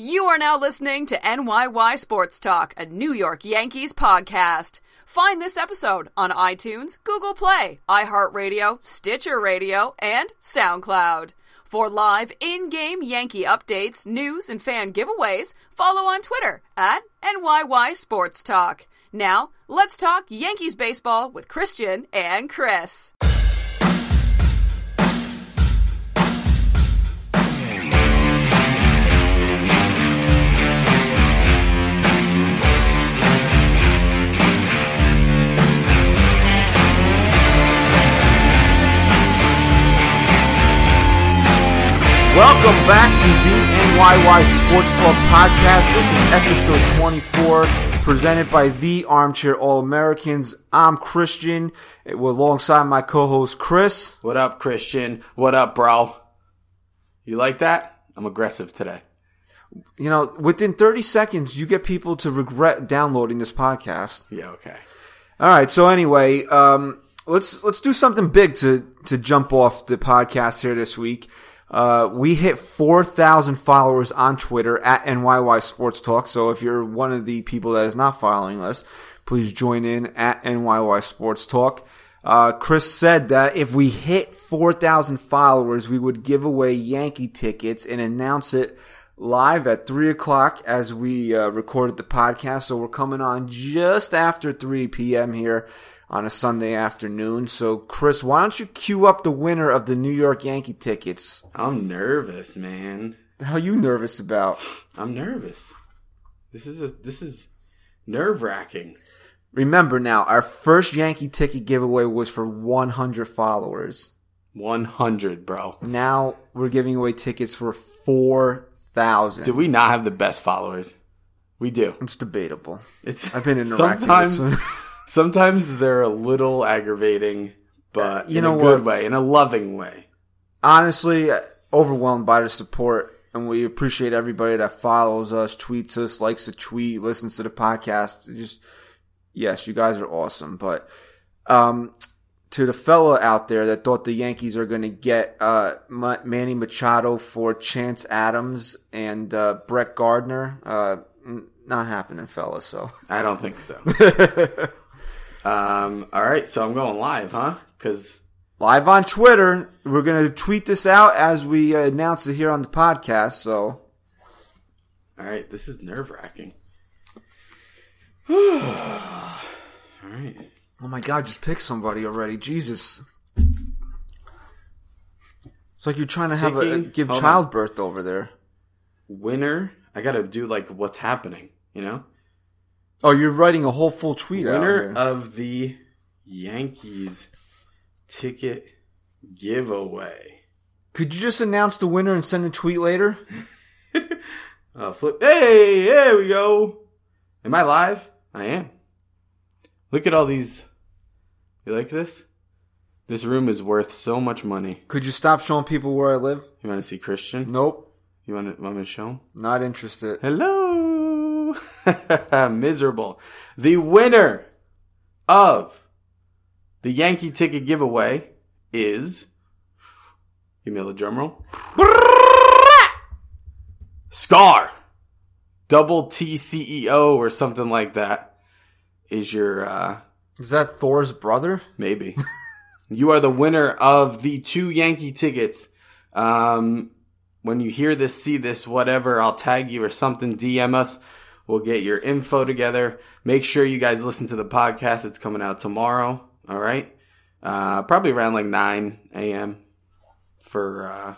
You are now listening to NYY Sports Talk, a New York Yankees podcast. Find this episode on iTunes, Google Play, iHeartRadio, Stitcher Radio, and SoundCloud. For live in-game Yankee updates, news, and fan giveaways, follow on Twitter at NYY Sports Talk. Now, let's talk Yankees baseball with Christian and Chris. Welcome back to the NYY Sports Talk podcast. This is episode 24, presented by the Armchair All Americans. I'm Christian, alongside my co-host Chris. What up, Christian? What up, bro? You like that? I'm aggressive today. You know, within 30 seconds, you get people to regret downloading this podcast. Yeah, okay. All right. So anyway, um, let's let's do something big to to jump off the podcast here this week. Uh, we hit 4,000 followers on Twitter at NYY Sports Talk. So if you're one of the people that is not following us, please join in at NYY Sports Talk. Uh, Chris said that if we hit 4,000 followers, we would give away Yankee tickets and announce it live at 3 o'clock as we uh, recorded the podcast. So we're coming on just after 3 p.m. here on a Sunday afternoon. So, Chris, why don't you cue up the winner of the New York Yankee tickets? I'm nervous, man. The hell you nervous about? I'm nervous. This is a, this is nerve wracking. Remember now, our first Yankee ticket giveaway was for 100 followers. 100, bro. Now we're giving away tickets for 4,000. Do we not have the best followers? We do. It's debatable. It's I've been interacting with sometimes. some- sometimes they're a little aggravating, but You in know a good what? way, in a loving way. honestly overwhelmed by the support and we appreciate everybody that follows us tweets us likes a tweet listens to the podcast just yes you guys are awesome but um to the fella out there that thought the yankees are going to get uh manny machado for chance adams and uh brett gardner uh not happening fella so I don't think so. um. All right, so I'm going live, huh? Because live on twitter we're going to tweet this out as we uh, announce it here on the podcast so All right, this is nerve wracking. All right. Oh my god, just pick somebody already. Jesus. It's like you're trying to have a Picking- give hold on. childbirth over there. Winner, I got to do like what's happening, you know? Oh, you're writing a whole full tweet out Winner of the Yankees ticket giveaway. Could you just announce the winner and send a tweet later? Uh, flip. Hey, there we go. Am I live? I am. Look at all these. You like this? This room is worth so much money. Could you stop showing people where I live? You want to see Christian? Nope. You want, to, want me to show him? Not interested. Hello. Miserable. The winner of the Yankee ticket giveaway is. Give me a drum roll. Scar. Double T CEO or something like that is your, uh, Is that Thor's brother? maybe. you are the winner of the two Yankee tickets. Um, when you hear this, see this, whatever, I'll tag you or something, DM us. We'll get your info together. Make sure you guys listen to the podcast. It's coming out tomorrow. All right. Uh, probably around like 9 a.m. for, uh,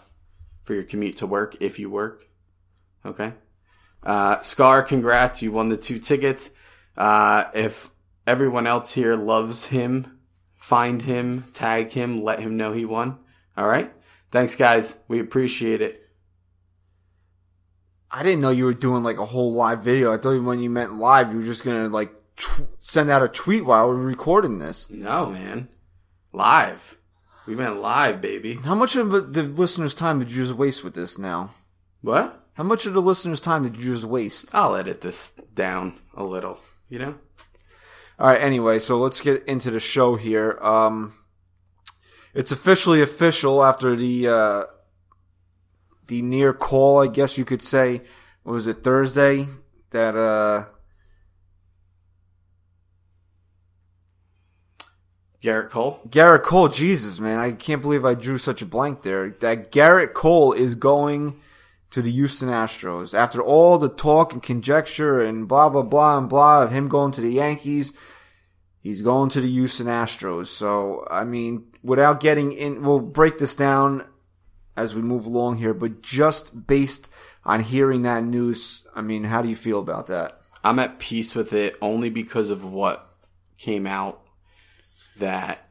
for your commute to work if you work. Okay. Uh, Scar, congrats. You won the two tickets. Uh, if everyone else here loves him, find him, tag him, let him know he won. All right. Thanks, guys. We appreciate it. I didn't know you were doing like a whole live video. I thought when you meant live, you were just gonna like tw- send out a tweet while we're recording this. No, man. Live. We went live, baby. How much of the listeners' time did you just waste with this now? What? How much of the listeners' time did you just waste? I'll edit this down a little, you know? All right. Anyway, so let's get into the show here. Um, it's officially official after the uh, the near call, I guess you could say, what was it Thursday that uh Gerrit Cole. Gerrit Cole, Jesus man, I can't believe I drew such a blank there. That Gerrit Cole is going to the Houston Astros after all the talk and conjecture and blah blah blah and blah of him going to the Yankees. He's going to the Houston Astros. So I mean, without getting in, we'll break this down as we move along here. But just based on hearing that news, I mean, how do you feel about that? I'm at peace with it only because of what came out that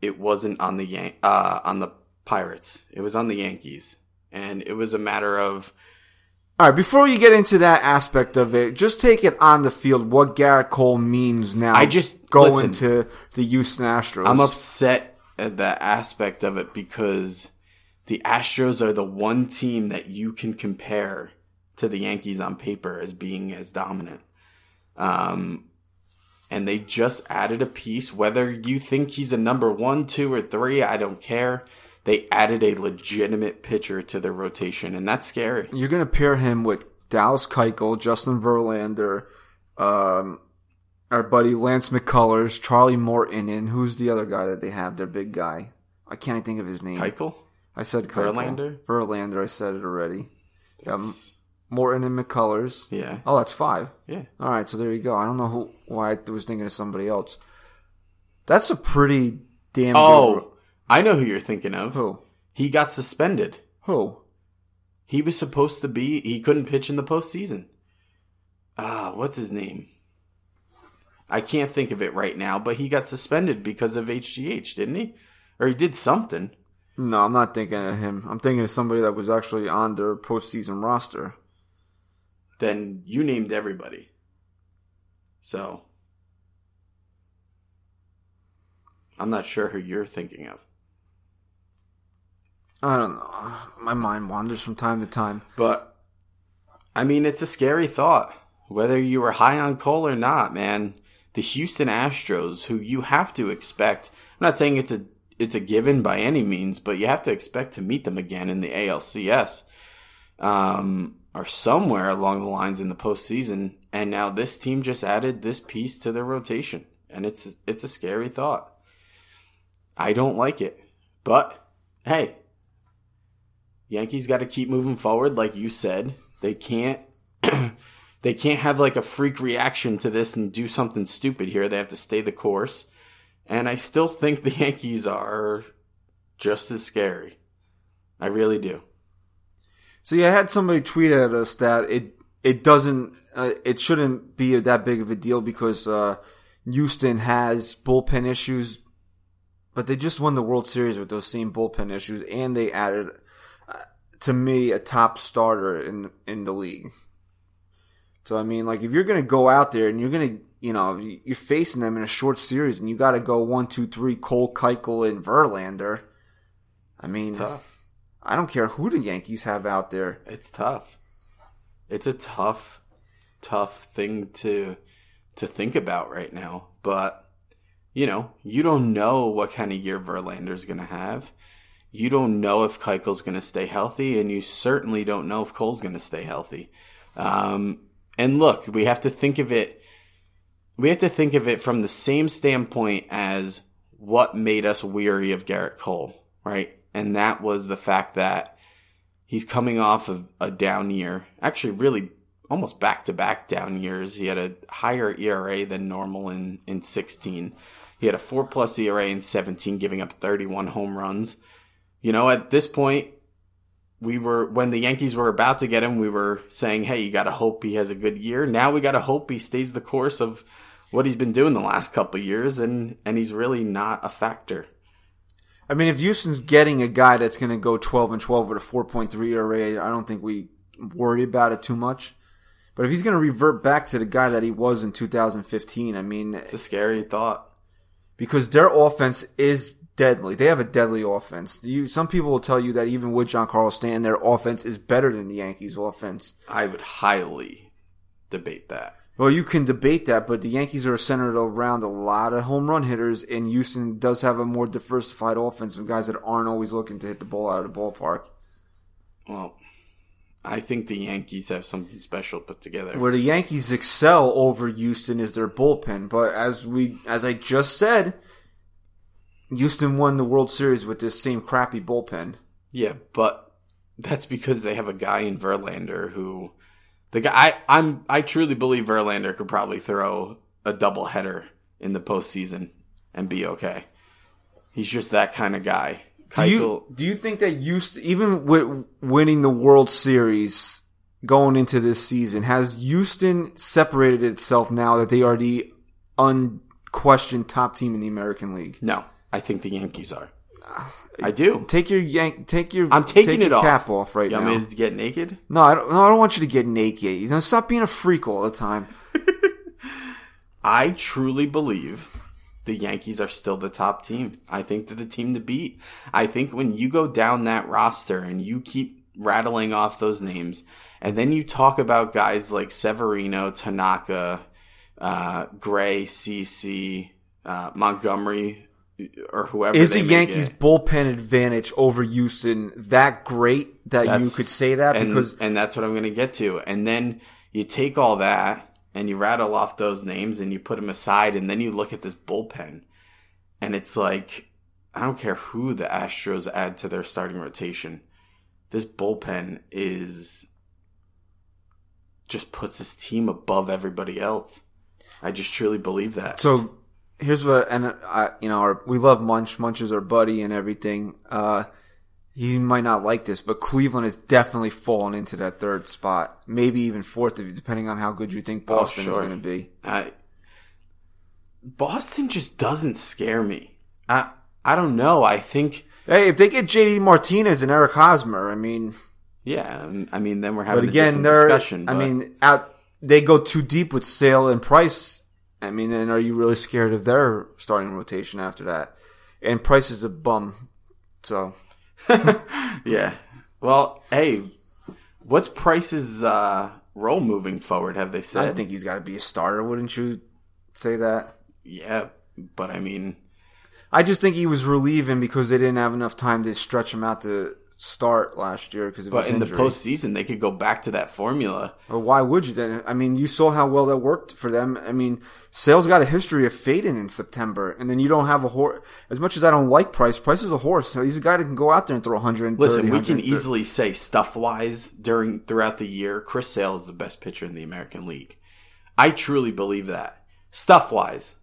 it wasn't on the Yan- uh, on the Pirates. It was on the Yankees, and it was a matter of All right, before you get into that aspect of it, just take it on the field what Gerrit Cole means now. I just- going listen. to the Houston Astros. I'm upset at that aspect of it because the Astros are the one team that you can compare to the Yankees on paper as being as dominant. Um, and they just added a piece. Whether you think he's a number one, two, or three, I don't care. They added a legitimate pitcher to their rotation, and that's scary. You're going to pair him with Dallas Keuchel, Justin Verlander, um, our buddy Lance McCullers, Charlie Morton, and who's the other guy that they have? Their big guy. I can't even think of his name. Keuchel? I said Keuchel. Verlander? Verlander. I said it already. Um, Morton and McCullers. Yeah. Oh, that's five. Yeah. All right, so there you go. I don't know who why I was thinking of somebody else. That's a pretty damn. good Oh, I know who you're thinking of. who? He got suspended. Who? He was supposed to be. He couldn't pitch in the postseason. Ah, what's his name? I can't think of it right now, but he got suspended because of HGH, didn't he? Or he did something. No, I'm not thinking of him. I'm thinking of somebody that was actually on their postseason roster. Then you named everybody. So I'm not sure who you're thinking of. I don't know. My mind wanders from time to time. But I mean, it's a scary thought. Whether you were high on Cole or not, man, the Houston Astros, who you have to expect, I'm not saying it's a it's a given by any means, but you have to expect to meet them again in the ALCS, um, or somewhere along the lines in the postseason. And now this team just added this piece to their rotation, and it's it's a scary thought. I don't like it, but hey, Yankees got to keep moving forward, like you said. They can't. they can't have like a freak reaction to this and do something stupid here. They have to stay the course. And I still think the Yankees are just as scary. I really do. See, I had somebody tweet at us that it it doesn't uh, it shouldn't be that big of a deal because uh, Houston has bullpen issues, but they just won the World Series with those same bullpen issues, and they added uh, to me a top starter in in the league. So I mean, like if you're gonna go out there and you're gonna you know you're facing them in a short series and you got to go one two three Cole Keuchel and Verlander. I mean, It's tough. I don't care who the Yankees have out there. It's tough. It's a tough, tough thing to to think about right now. But you know, you don't know what kind of year Verlander's going to have. You don't know if Keuchel's going to stay healthy, and you certainly don't know if Cole's going to stay healthy. Um, and look, we have to think of it. We have to think of it from the same standpoint as what made us weary of Gerrit Cole, right? And that was the fact that he's coming off of a down year. Actually, really almost back to back down years. He had a higher ERA than normal in, in 16. He had a four plus ERA in 17, giving up 31 home runs. You know, at this point, we were, when the Yankees were about to get him, we were saying, hey, you got to hope he has a good year. Now we got to hope he stays the course of what he's been doing the last couple of years, and, and he's really not a factor. I mean, if Houston's getting a guy that's going to go 12 and 12 with a 4.3 ERA, I don't think we worry about it too much. But if he's going to revert back to the guy that he was in 2015, I mean, It's a scary thought. because their offense is deadly. They have a deadly offense. You, some people will tell you that even with Giancarlo Stanton, their offense is better than the Yankees' offense. I would highly debate that. Well, you can debate that, but the Yankees are centered around a lot of home run hitters, and Houston does have a more diversified offense of guys that aren't always looking to hit the ball out of the ballpark. Well, I think the Yankees have something special put together. Where the Yankees excel over Houston is their bullpen, but as we as I just said, Houston won the World Series with this same crappy bullpen. Yeah, but that's because they have a guy in Verlander who the guy I, I'm I truly believe Verlander could probably throw a double header in the postseason and be okay. He's just that kind of guy. Do you do you think that Houston, even with winning the World Series going into this season, has Houston separated itself now that they are the unquestioned top team in the American League? No, I think the Yankees are. I do. Take your yank. Take your. I'm taking take it your off. cap off right now. You now. want me to get naked? no, I don't. No, I don't want you to get naked. You know, stop being a freak all the time. I truly believe the Yankees are still the top team. I think they're the team to beat. I think when you go down that roster and you keep rattling off those names, and then you talk about guys like Severino, Tanaka, uh, Gray, CC, uh, Montgomery, or whoever. Is the Yankees bullpen advantage over Houston that great that you could say that and, because and that's what I'm going to get to. And then you take all that and you rattle off those names and you put them aside, and then you look at this bullpen, and it's like I don't care who the Astros add to their starting rotation. This bullpen is just puts this team above everybody else. I just truly believe that. So here's what, and I, you know, our, we love Munch. Munch is our buddy and everything. Uh, he might not like this, but Cleveland has definitely fallen into that third spot, maybe even fourth, depending on how good you think Boston is sure. going to be. I, Boston just doesn't scare me. I I don't know. I think Hey, if they get JD Martinez and Eric Hosmer, I mean, yeah. I mean, then we're but having a again, different they're, discussion. I mean, out they go too deep with Sale and Price. I mean, then are you really scared of their starting rotation after that? And Price is a bum, so yeah. Well, hey, what's Price's uh, role moving forward? Have they said? I think he's got to be a starter. Wouldn't you say that? yeah, but I mean, I just think he was relieving because they didn't have enough time to stretch him out to start last year because but in the injury. postseason, they could go back to that formula. Or why would you then? I mean, you saw how well that worked for them. I mean, Sale's got a history of fading in September, and then you don't have a horse. As much as I don't like Price, Price is a horse. So he's a guy that can go out there and throw 130. Listen, we can easily say stuff wise during throughout the year, Chris Sale is the best pitcher in the American League. I truly believe that. Stuff wise.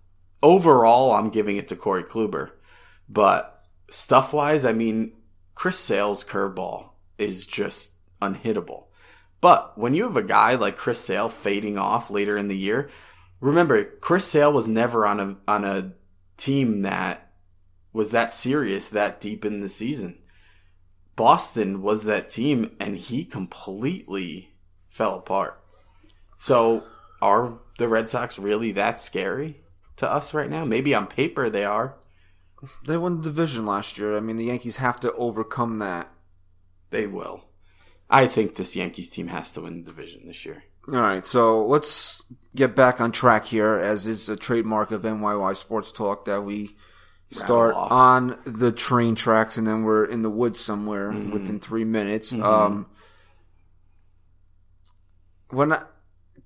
Overall, I'm giving it to Corey Kluber. But stuff wise, I mean, Chris Sale's curveball is just unhittable. But when you have a guy like Chris Sale fading off later in the year, remember Chris Sale was never on a on a team that was that serious that deep in the season. Boston was that team and he completely fell apart. So are the Red Sox really that scary to us right now? Maybe on paper they are. They won the division last year. I mean, the Yankees have to overcome that. They will. I think this Yankees team has to win the division this year. All right, so let's get back on track here, as is a trademark of NYY Sports Talk that we start on the train tracks and then we're in the woods somewhere within three minutes. Um, when I,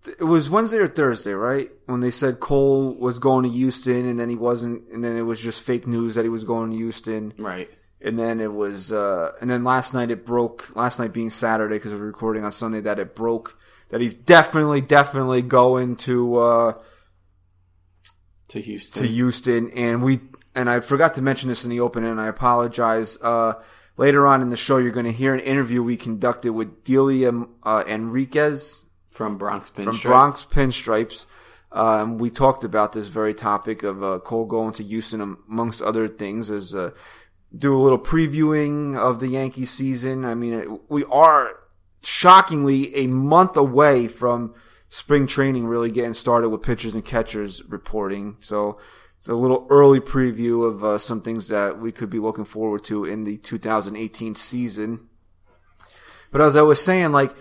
it was Wednesday or Thursday, right? When they said Cole was going to Houston and then he wasn't, and then it was just fake news that he was going to Houston. Right. And then it was, uh, and then last night it broke, last night being Saturday because we're recording on Sunday that it broke, that he's definitely, definitely going to, uh, To Houston. to Houston. And we, and I forgot to mention this in the opening and I apologize. Uh, later on in the show, you're going to hear an interview we conducted with Delia, uh, Enriquez from Bronx Pinstripes. from Bronx Pinstripes. Um, we talked about this very topic of uh, Cole going to Houston, amongst other things, as uh, do a little previewing of the Yankee season. I mean, it, we are shockingly a month away from spring training really getting started with pitchers and catchers reporting. So it's a little early preview of uh, some things that we could be looking forward to in the 2018 season. But as I was saying, like,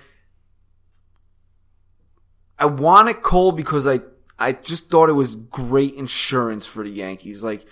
I wanted Cole because I I just thought it was great insurance for the Yankees. Like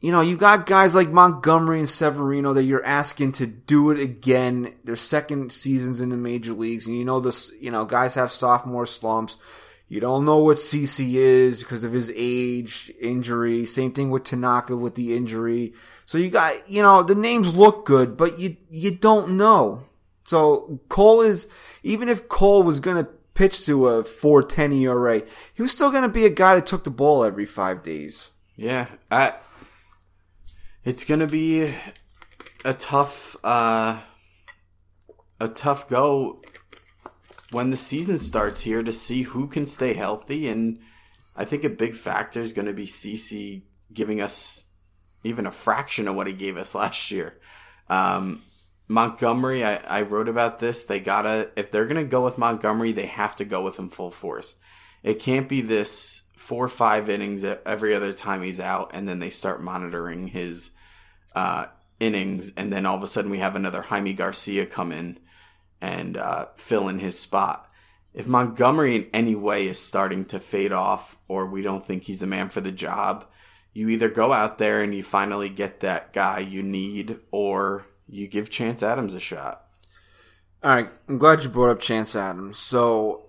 you know, you got guys like Montgomery and Severino that you're asking to do it again. Their second seasons in the major leagues, and you know this. You know, guys have sophomore slumps. You don't know what CC is because of his age, injury. Same thing with Tanaka with the injury. So you got, you know, the names look good, but you you don't know. So Cole is even if Cole was going to pitch to a 4.10 ERA, he was still going to be a guy that took the ball every five days. Yeah, I, it's gonna be a tough, uh, a tough go when the season starts here to see who can stay healthy, and I think a big factor is going to be CC giving us even a fraction of what he gave us last year. Um, Montgomery, I, I wrote about this. They gotta, if they're gonna go with Montgomery, they have to go with him full force. It can't be this four or five innings every other time he's out, and then they start monitoring his uh, innings, and then all of a sudden we have another Jaime Garcia come in and uh, fill in his spot. If Montgomery in any way is starting to fade off, or we don't think he's a man for the job, you either go out there and you finally get that guy you need, or you give Chance Adams a shot. All right, I'm glad you brought up Chance Adams. So,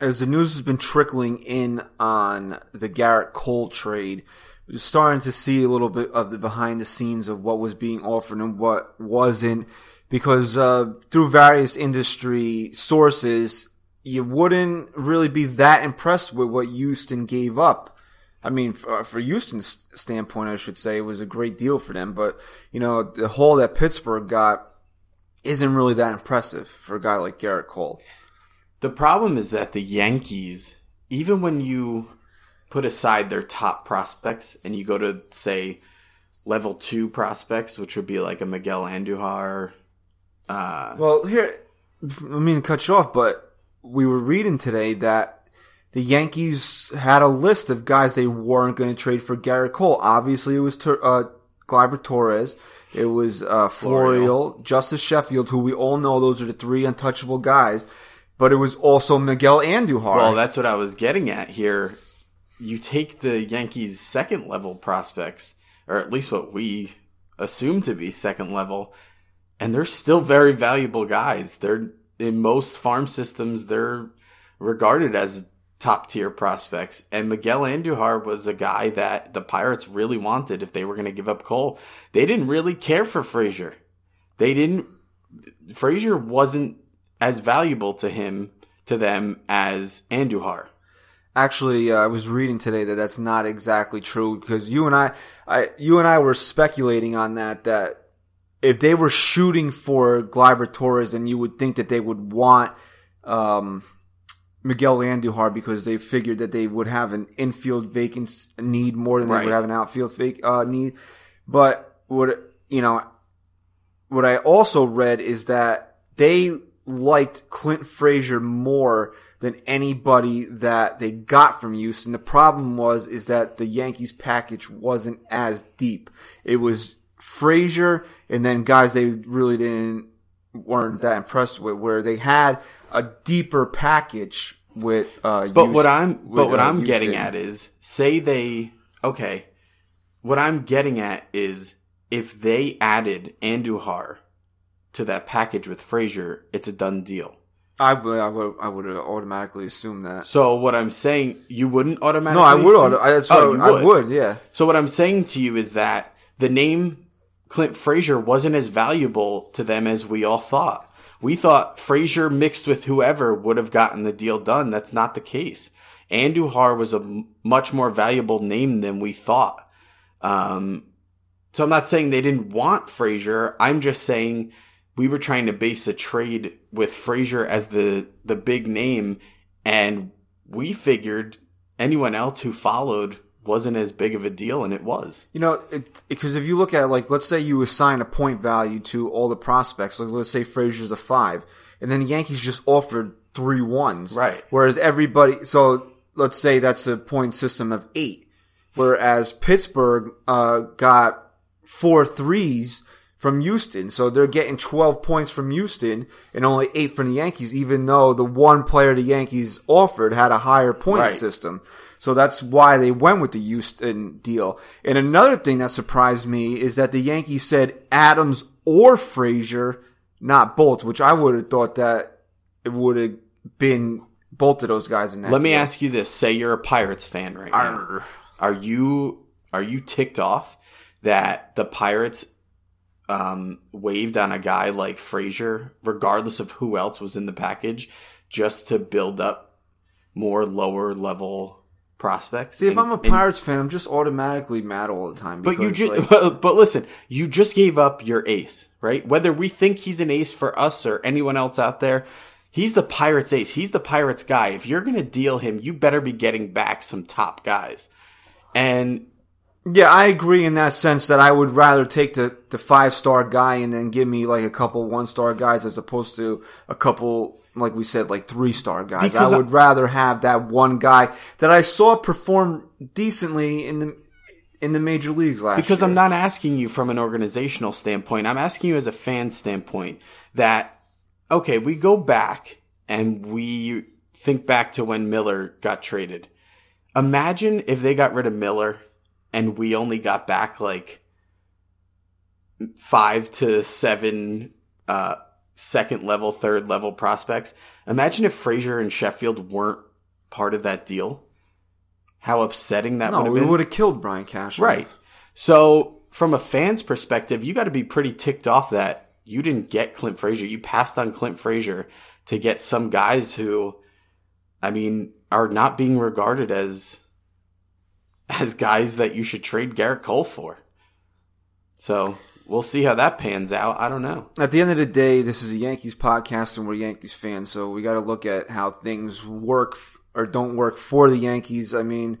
as the news has been trickling in on the Gerrit Cole trade, we're starting to see a little bit of the behind the scenes of what was being offered and what wasn't, because uh, through various industry sources, you wouldn't really be that impressed with what Houston gave up I mean, for, for Houston's standpoint, I should say it was a great deal for them. But you know, the haul that Pittsburgh got isn't really that impressive for a guy like Gerrit Cole. The problem is that the Yankees, even when you put aside their top prospects and you go to say level two prospects, which would be like a Miguel Andujar. Uh, well, here, I mean, cut you off, but we were reading today that the Yankees had a list of guys they weren't going to trade for Gerrit Cole. Obviously, it was uh, Gleyber Torres, it was uh, Florial, Justus Sheffield, who we all know those are the three untouchable guys. But it was also Miguel Andujar. Well, that's what I was getting at here. You take the Yankees' second level prospects, or at least what we assume to be second level, and they're still very valuable guys. They're in most farm systems, they're regarded as top tier prospects. And Miguel Andujar was a guy that the Pirates really wanted if they were going to give up Cole. They didn't really care for Frazier. They didn't, Frazier wasn't as valuable to him, to them as Andujar. Actually, uh, I was reading today that that's not exactly true because you and I, I, you and I were speculating on that, that if they were shooting for Gleyber Torres, then you would think that they would want, um, Miguel Andujar because they figured that they would have an infield vacant need more than right. they would have an outfield fake uh, need. But what you know, what I also read is that they liked Clint Frazier more than anybody that they got from Houston. The problem was is that the Yankees package wasn't as deep. It was Frazier and then guys they really didn't weren't that impressed with where they had a deeper package with uh but what i'm but what uh, i'm getting at is say they okay what i'm getting at is if they added andujar to that package with frazier it's a done deal I would, I would, I would automatically assume that. So what I'm saying, you wouldn't automatically. No, I would. Auto, I, that's oh, I, would. I would. Yeah. So what I'm saying to you is that the name Clint Frazier wasn't as valuable to them as we all thought. We thought Frazier mixed with whoever would have gotten the deal done. That's not the case. Andujar was a much more valuable name than we thought. Um, so I'm not saying they didn't want Frazier. I'm just saying we were trying to base a trade with Frazier as the the big name, and we figured anyone else who followed wasn't as big of a deal, and it was. You know, because if you look at it, like, let's say you assign a point value to all the prospects, like let's say Frazier's a five, and then the Yankees just offered three ones, right? Whereas everybody, so let's say that's a point system of eight, whereas Pittsburgh uh, got four threes from Houston. So they're getting 12 points from Houston and only 8 from the Yankees, even though the one player the Yankees offered had a higher point Right. system. So that's why they went with the Houston deal. And another thing that surprised me is that the Yankees said Adams or Frazier, not both, which I would have thought that it would have been both of those guys in that Let me ask you this: Say you're a Pirates fan right now. Are you are you ticked off that the Pirates um, waived on a guy like Frazier, regardless of who else was in the package, just to build up more lower level prospects? See, if And- I'm a and- Pirates fan, I'm just automatically mad all the time. But you just, like, but listen, you just gave up your ace, right? Whether we think he's an ace for us or anyone else out there, he's the Pirates ace. He's the Pirates guy. If you're going to deal him, you better be getting back some top guys. And yeah, I agree in that sense that I would rather take the, the five star guy and then give me like a couple one star guys as opposed to a couple, like we said, like three star guys. Because I I- would rather have that one guy that I saw perform decently in the in the major leagues last because year. I'm not asking you from an organizational standpoint, I'm asking you as a fan standpoint that, okay, we go back and we think back to when Miller got traded. Imagine if they got rid of Miller and we only got back like five to seven uh, second level, third level prospects. Imagine if Frazier and Sheffield weren't part of that deal. How upsetting that would no, have we been. would have killed Brian Cashman. Right. So, from a fan's perspective, you got to be pretty ticked off that you didn't get Clint Frazier. You passed on Clint Frazier to get some guys who, I mean, are not being regarded as as guys that you should trade Gerrit Cole for. So we'll see how that pans out. I don't know. At the end of the day, this is a Yankees podcast and we're Yankees fans, so we got to look at how things work or don't work for the Yankees. I mean,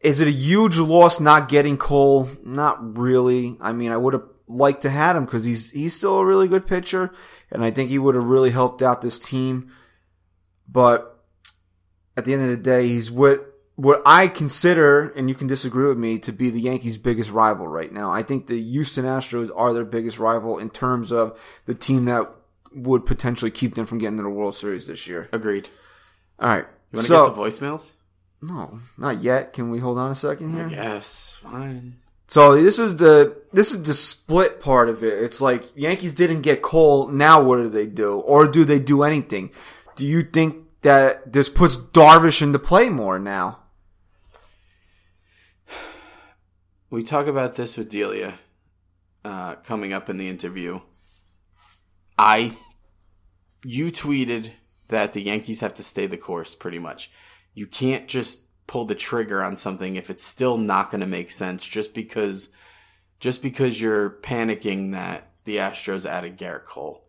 is it a huge loss not getting Cole? Not really. I mean, I would have liked to had him because he's he's still a really good pitcher, and I think he would have really helped out this team. But at the end of the day, he's what what I consider, and you can disagree with me, to be the Yankees' biggest rival right now. I think the Houston Astros are their biggest rival in terms of the team that would potentially keep them from getting to the World Series this year. Agreed. All right. You want to so, get to voicemails? no, not yet. Can we hold on a second here? Yes. Fine. So this is the this is the split part of it. It's like Yankees didn't get Cole. Now what do they do, or do they do anything? Do you think that this puts Darvish into play more now? We talk about this with Delia uh, coming up in the interview. I, you tweeted that the Yankees have to stay the course. Pretty much, you can't just pull the trigger on something if it's still not going to make sense just because, just because you're panicking that the Astros added Gerrit Cole.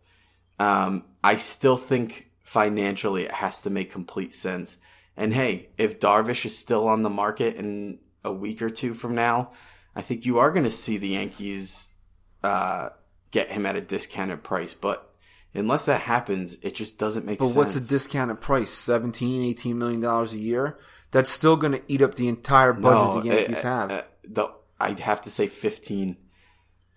Um, I still think financially it has to make complete sense. And hey, if Darvish is still on the market in a week or two from now, I think you are going to see the Yankees uh, get him at a discounted price. But unless that happens, it just doesn't make But sense. But what's a discounted price? 17 18 million dollars a year? That's still going to eat up the entire budget the Yankees uh, have. uh, the, I'd have to say 15.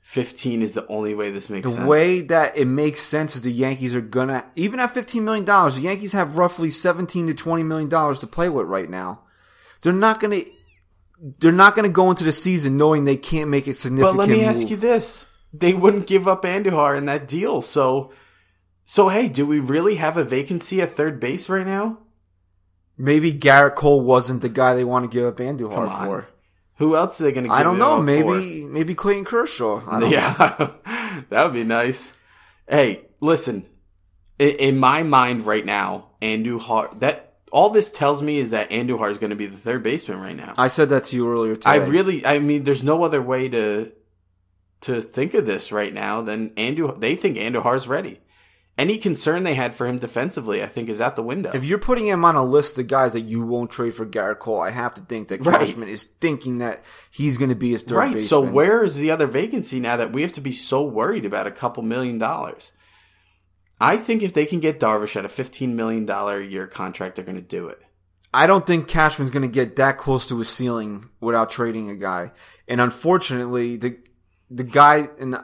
15 is the only way this makes the sense. The way that it makes sense is the Yankees are gonna even at fifteen million dollars. The Yankees have roughly seventeen to twenty million dollars to play with right now. They're not gonna. They're not going to go into the season knowing they can't make a significant. But let me ask you this: they wouldn't give up Andujar in that deal. So, so hey, do we really have a vacancy at third base right now? Maybe Gerrit Cole wasn't the guy they want to give up Andujar for. Who else are they going to? I don't know. Maybe maybe Clayton Kershaw. I don't. Yeah, that would be nice. Hey, listen. In, in my mind right now, Andujar. That all this tells me is that Andujar is going to be the third baseman right now. I said that to you earlier today. I really, I mean, there's no other way to to think of this right now than Andu. They think Andujar's ready. Any concern they had for him defensively, I think, is out the window. If you're putting him on a list of guys that you won't trade for Gerrit Cole, I have to think that Right. Cashman is thinking that he's going to be his third right. baseman. So where is the other vacancy now that we have to be so worried about a couple million dollars? I think if they can get Darvish at a fifteen million dollar a year contract, they're going to do it. I don't think Cashman's going to get that close to his ceiling without trading a guy. And unfortunately, the the guy and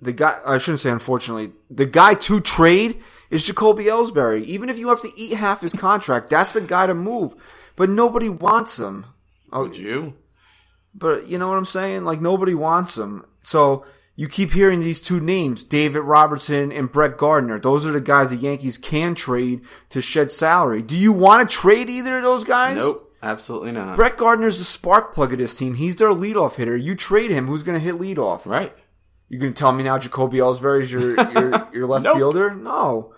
the guy I shouldn't say unfortunately, the guy to trade is Jacoby Ellsbury. Even if you have to eat half his contract, that's the guy to move. But nobody wants him. Oh, Would you? but you know what I'm saying? Like nobody wants him. So you keep hearing these two names, David Robertson and Brett Gardner. Those are the guys the Yankees can trade to shed salary. Do you want to trade either of those guys? Nope, absolutely not. Brett Gardner's the spark plug of this team. He's their leadoff hitter. You trade him, who's going to hit leadoff? Right. You can tell me now Jacoby Ellsbury is your your, your left Nope. fielder? No.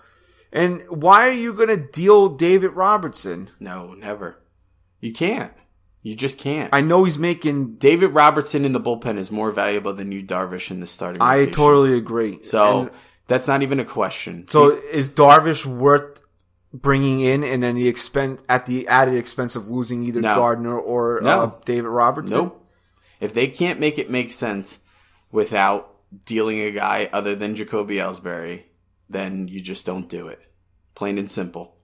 And why are you going to deal David Robertson? No, never. You can't. You just can't. I know he's making. David Robertson in the bullpen is more valuable than you Darvish in the starting. I rotation. totally agree. So And that's not even a question. so is Darvish worth bringing in, and then the expense at the added expense of losing either No. Gardner or No. uh, David Robertson? Nope. If they can't make it make sense without dealing a guy other than Jacoby Ellsbury, then you just don't do it. Plain and simple.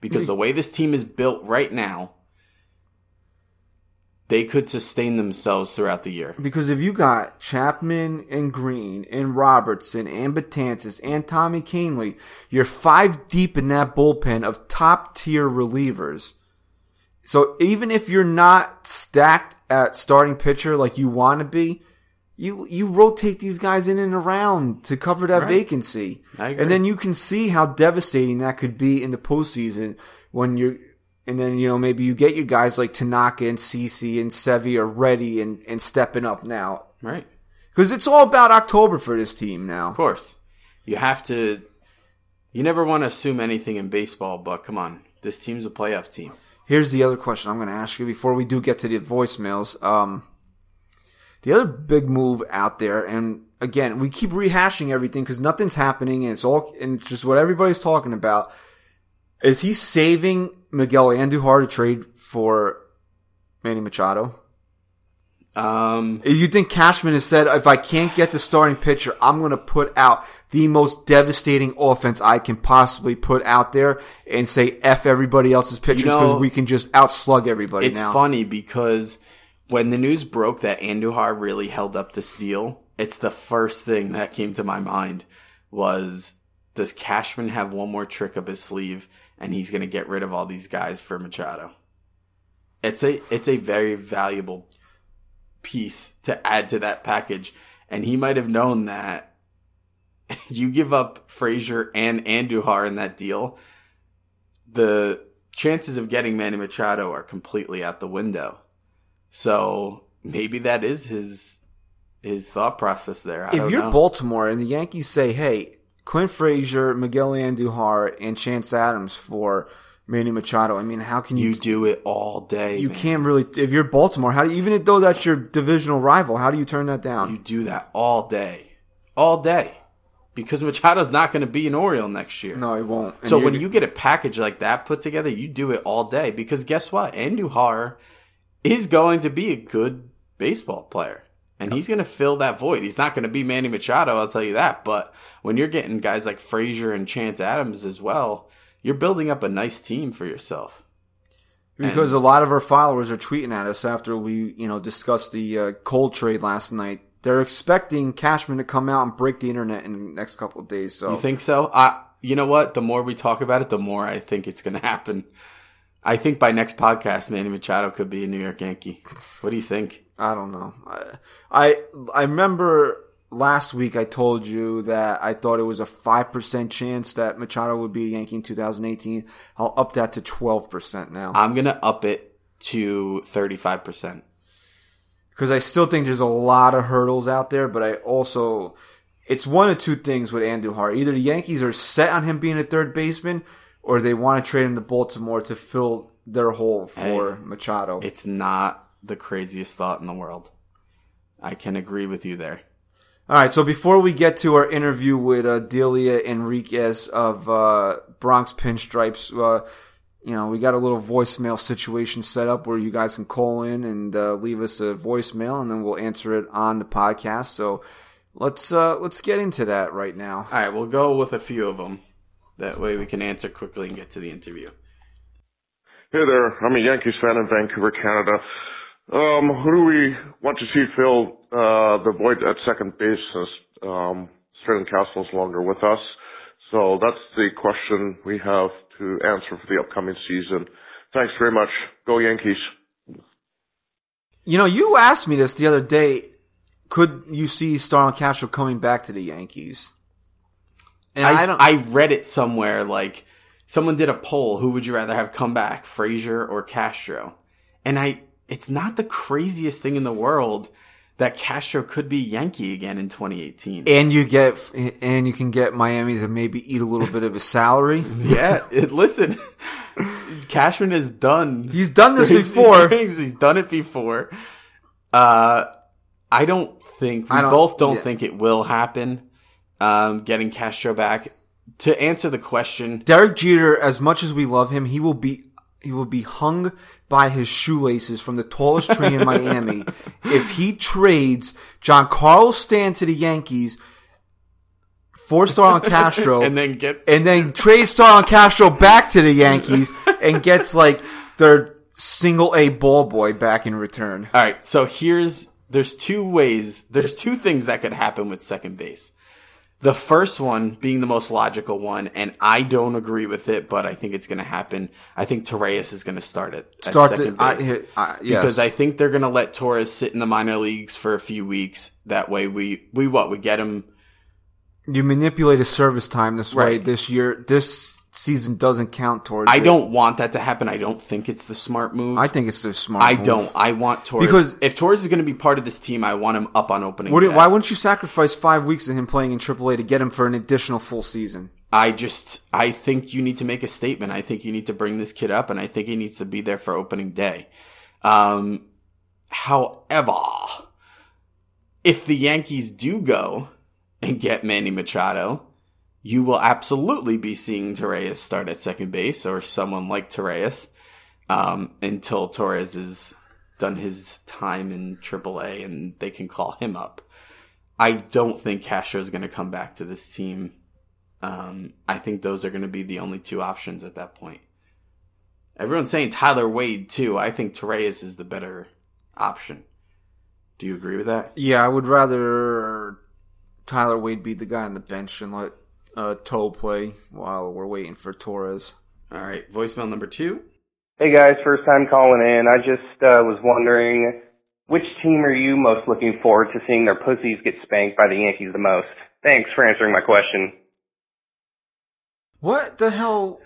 Because the way this team is built right now, they could sustain themselves throughout the year. Because if you got Chapman and Green and Robertson and Betances and Tommy Kahnle, you're five deep in that bullpen of top tier relievers. So even if you're not stacked at starting pitcher like you want to be, you you rotate these guys in and around to cover that Right. vacancy, I agree. and then you can see how devastating that could be in the postseason when you're. And then you know maybe you get your guys like Tanaka and CC and Sevi are ready and, and stepping up now Right. because it's all about October for this team now. Of course. You have to you never want to assume anything in baseball, but come on. This team's a playoff team. Here's the other question I'm going to ask you before we do get to the voicemails. Um, the other big move out there, and again, we keep rehashing everything because nothing's happening, and it's all and it's just what everybody's talking about. Is he saving Miguel Andujar to trade for Manny Machado? Um You think Cashman has said, if I can't get the starting pitcher, I'm going to put out the most devastating offense I can possibly put out there and say F everybody else's pitchers because know, we can just outslug everybody It's now. funny because when the news broke that Andujar really held up this deal, it's the first thing that came to my mind was does Cashman have one more trick up his sleeve and he's going to get rid of all these guys for Machado? It's a it's a very valuable piece to add to that package and he might have known that you give up Frazier and Andujar in that deal the chances of getting Manny Machado are completely out the window. So maybe that is his his thought process there. I if you're know. Baltimore and the Yankees say, hey, Clint Frazier, Miguel Andujar, and Chance Adams for Manny Machado, I mean, how can you you do it all day. you man. can't really if you're Baltimore, how do you, even though that's your divisional rival, how do you turn that down? You do that all day, all day, because Machado's not going to be an Oriole next year. no, it won't. And So when you get a package like that put together, you do it all day because guess what? Andujar is going to be a good baseball player. And he's going to fill that void. He's not going to be Manny Machado, I'll tell you that. But when you're getting guys like Frazier and Chance Adams as well, you're building up a nice team for yourself. Because a lot of our followers are tweeting at us after we, you know, discussed the uh, Cole trade last night. They're expecting Cashman to come out and break the internet in the next couple of days. So You think so? I, you know what? The more we talk about it, the more I think it's going to happen. I think by next podcast, Manny Machado could be a New York Yankee. What do you think? I don't know. I, I I remember last week I told you that I thought it was a five percent chance that Machado would be a Yankee in 2018. I'll up that to twelve percent now I'm going to up it to 35%. because I still think there's a lot of hurdles out there. But I also it's one of two things with Andujar. Either the Yankees are set on him being a third baseman, or they want to trade him to Baltimore to fill their hole for Machado. It's not the craziest thought in the world. I can agree with you there. All right, so before we get to our interview with uh, Delia Enriquez of uh, Bronx Pinstripes, uh, you know, we got a little voicemail situation set up where you guys can call in and uh, leave us a voicemail, and then we'll answer it on the podcast. So let's uh, let's get into that right now. All right, we'll go with a few of them. That way we can answer quickly and get to the interview. Hey there, I'm a Yankees fan in Vancouver, Canada. Um, who do we want to see fill uh, the void at second base since Um, Starlin Castro's no longer with us. So that's the question we have to answer for the upcoming season. Thanks very much. Go Yankees. You know, you asked me this the other day. Could you see Starlin Castro coming back to the Yankees? And I, I, I read it somewhere like someone did a poll. Who would you rather have come back, Frazier or Castro? And I, it's not the craziest thing in the world that Castro could be Yankee again in 2018. And you get, and you can get Miami to maybe eat a little bit of his salary. yeah. It, listen, Cashman has done. He's done this before. Things. He's done it before. Uh, I don't think, we don't, both don't yeah. think it will happen. Um, getting Castro back. To answer the question, Derek Jeter, as much as we love him, he will be he will be hung by his shoelaces from the tallest tree in Miami if he trades Giancarlo Stanton to the Yankees for Starlin Castro and then get and then trade Starlin Castro back to the Yankees and gets like their single A ball boy back in return. All right, so here's there's two ways, there's two things that could happen with second base. The first one being the most logical one, and I don't agree with it, but I think it's going to happen. I think Torreyes is going to start it at start second the, base I, I, yes. because I think they're going to let Torres sit in the minor leagues for a few weeks. That way, we we what we get him. You manipulate his service time this right. way. This year, this season doesn't count towards. I it. don't want that to happen. I don't think it's the smart move. I think it's the smart. I move. don't. I want Torres because if Torres is going to be part of this team, I want him up on opening. Would it, why wouldn't you sacrifice five weeks of him playing in AAA to get him for an additional full season? I just I think you need to make a statement. I think you need to bring this kid up, and I think he needs to be there for opening day. Um, however, if the Yankees do go and get Manny Machado you will absolutely be seeing Torreyes start at second base or someone like Torreyes um, until Torres has done his time in AAA and they can call him up. I don't think Castro is going to come back to this team. Um, I think those are going to be the only two options at that point. Everyone's saying Tyler Wade too. I think Torreyes is the better option. Do you agree with that? Yeah, I would rather Tyler Wade be the guy on the bench and let uh, toe play while we're waiting for Torres. All right, voicemail number two. Hey guys, first time calling in. I just uh, was wondering which team are you most looking forward to seeing their pussies get spanked by the Yankees the most? Thanks for answering my question. What the hell?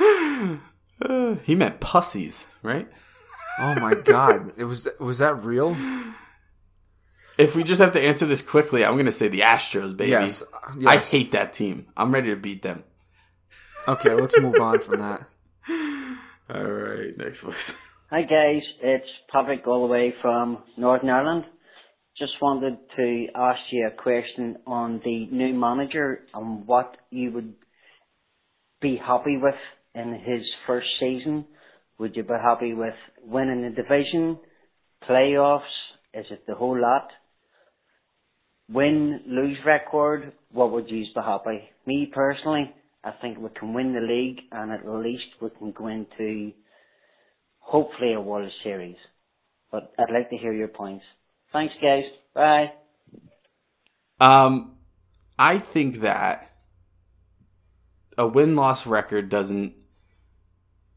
uh, he meant pussies, right? Oh my god! It was was that real? If we just have to answer this quickly, I'm going to say the Astros, baby. Yes, yes. I hate that team. I'm ready to beat them. Okay, let's move on from that. All right, next voice. Hi guys, it's Patrick all the way from Northern Ireland. Just wanted to ask you a question on the new manager and what you would be happy with in his first season. Would you be happy with winning the division, playoffs? Is it the whole lot? Win lose record, what would you be happy? Me personally, I think we can win the league and at least we can go into hopefully a World Series. But I'd like to hear your points. Thanks guys. Bye. Um I think that a win loss record doesn't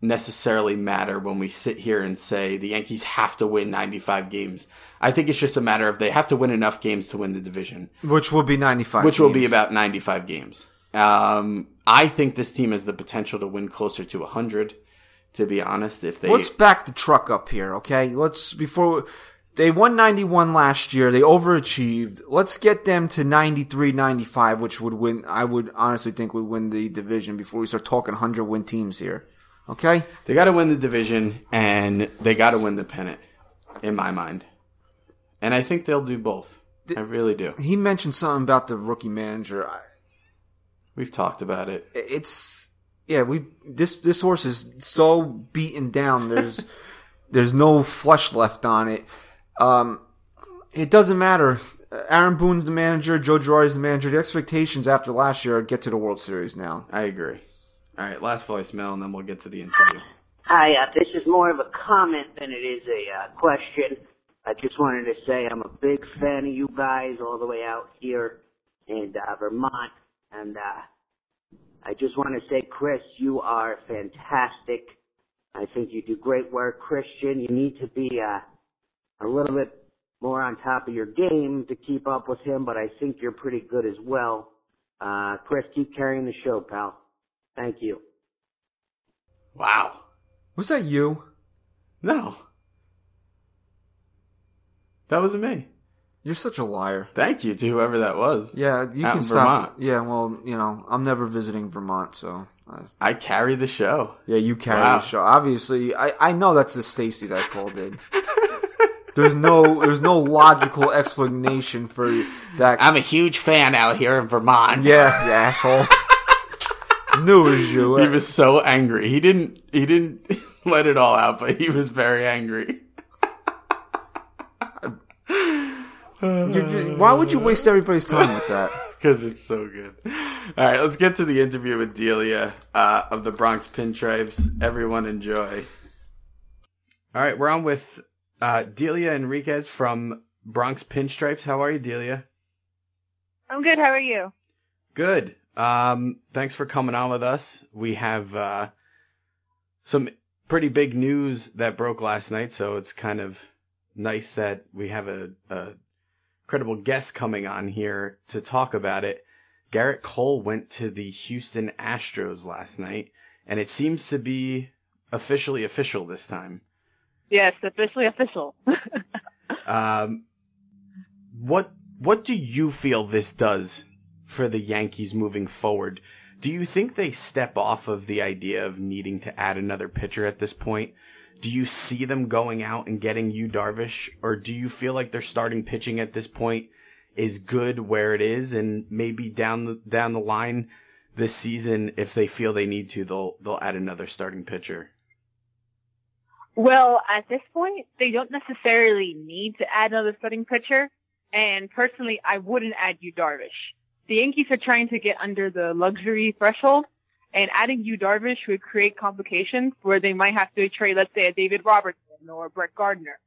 necessarily matter when we sit here and say the Yankees have to win 95 games. I think it's just a matter of they have to win enough games to win the division. Which will be 95 Which games. will be about 95 games. Um, I think this team has the potential to win closer to 100, to be honest. If they. Let's back the truck up here, okay? Let's, before. They won 91 last year. They overachieved. Let's get them to 93, 95, which would win. I would honestly think would win the division before we start talking 100 win teams here. Okay? They got to win the division and they got to win the pennant, in my mind. And I think they'll do both. I really do. He mentioned something about the rookie manager. I, We've talked about it. It's yeah. We this this horse is so beaten down. There's there's no flesh left on it. Um, it doesn't matter. Aaron Boone's the manager. Joe Girardi's the manager. The expectations after last year are get to the World Series now. I agree. All right, last voicemail, and then we'll get to the interview. Hi, uh, this is more of a comment than it is a uh, question. I just wanted to say I'm a big fan of you guys all the way out here in uh, Vermont. And uh, I just want to say, Chris, you are fantastic. I think you do great work, Christian. You need to be uh, a little bit more on top of your game to keep up with him, but I think you're pretty good as well. Uh, Chris, keep carrying the show, pal. Thank you. Wow. Was that you? No. That wasn't me. You're such a liar. Thank you to whoever that was. Yeah, you Out can in stop. Vermont. Yeah, well, you know, I'm never visiting Vermont, so. Uh, I carry the show. yeah, you carry Wow. the show. Obviously, I, I know that's the Stacy that called in. There's no there's no logical explanation for that. I'm a huge fan out here in Vermont. yeah, you asshole. Knew it. He was so angry. He didn't he didn't let it all out, but he was very angry. You're why would you waste everybody's time with that? Because it's so good. All right, let's get to the interview with Delia uh, of the Bronx Pinstripes. Everyone enjoy. All right, we're on with uh, Delia Enriquez from Bronx Pinstripes. How are you, Delia? I'm good. How are you? Good. Um, thanks for coming on with us. We have uh, some pretty big news that broke last night, so it's kind of nice that we have a, a credible guest coming on here to talk about it. Gerrit Cole went to the Houston Astros last night, and it seems to be officially official this time. Yes, officially official. Um, what what do you feel this does for the Yankees moving forward? Do you think they step off of the idea of needing to add another pitcher at this point? Do you see them going out and getting Yu Darvish, or do you feel like their starting pitching at this point is good where it is, and maybe down the down the line this season, if they feel they need to, they'll they'll add another starting pitcher? well, at this point, they don't necessarily need to add another starting pitcher. And personally, I wouldn't add Yu Darvish. The Yankees are trying to get under the luxury threshold, and adding Yu Darvish would create complications where they might have to trade, let's say, a David Robertson or Brett Gardner,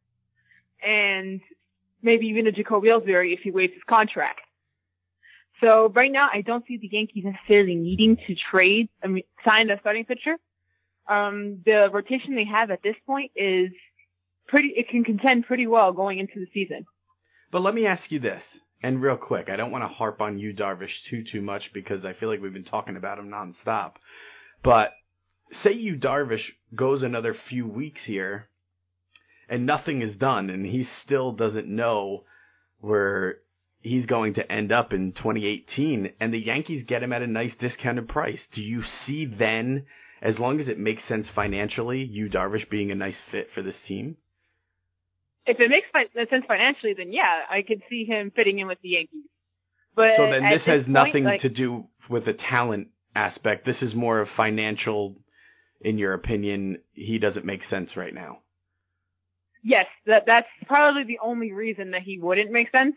and maybe even a Jacoby Ellsbury if he waives his contract. So right now, I don't see the Yankees necessarily needing to trade, I mean, sign a starting pitcher. Um, the rotation they have at this point is pretty, it can contend pretty well going into the season. But let me ask you this, and real quick, I don't want to harp on you, Darvish, too too much because I feel like we've been talking about him nonstop. But say Yu Darvish goes another few weeks here, and nothing is done, and he still doesn't know where he's going to end up in 2018, and the Yankees get him at a nice discounted price. Do you see then, as long as it makes sense financially, Yu Darvish being a nice fit for this team? If it makes sense financially, then yeah, I could see him fitting in with the Yankees. But So then at this has point, nothing like- to do with the talent aspect. This is more of financial, in your opinion, he doesn't make sense right now. Yes, that that's probably the only reason that he wouldn't make sense.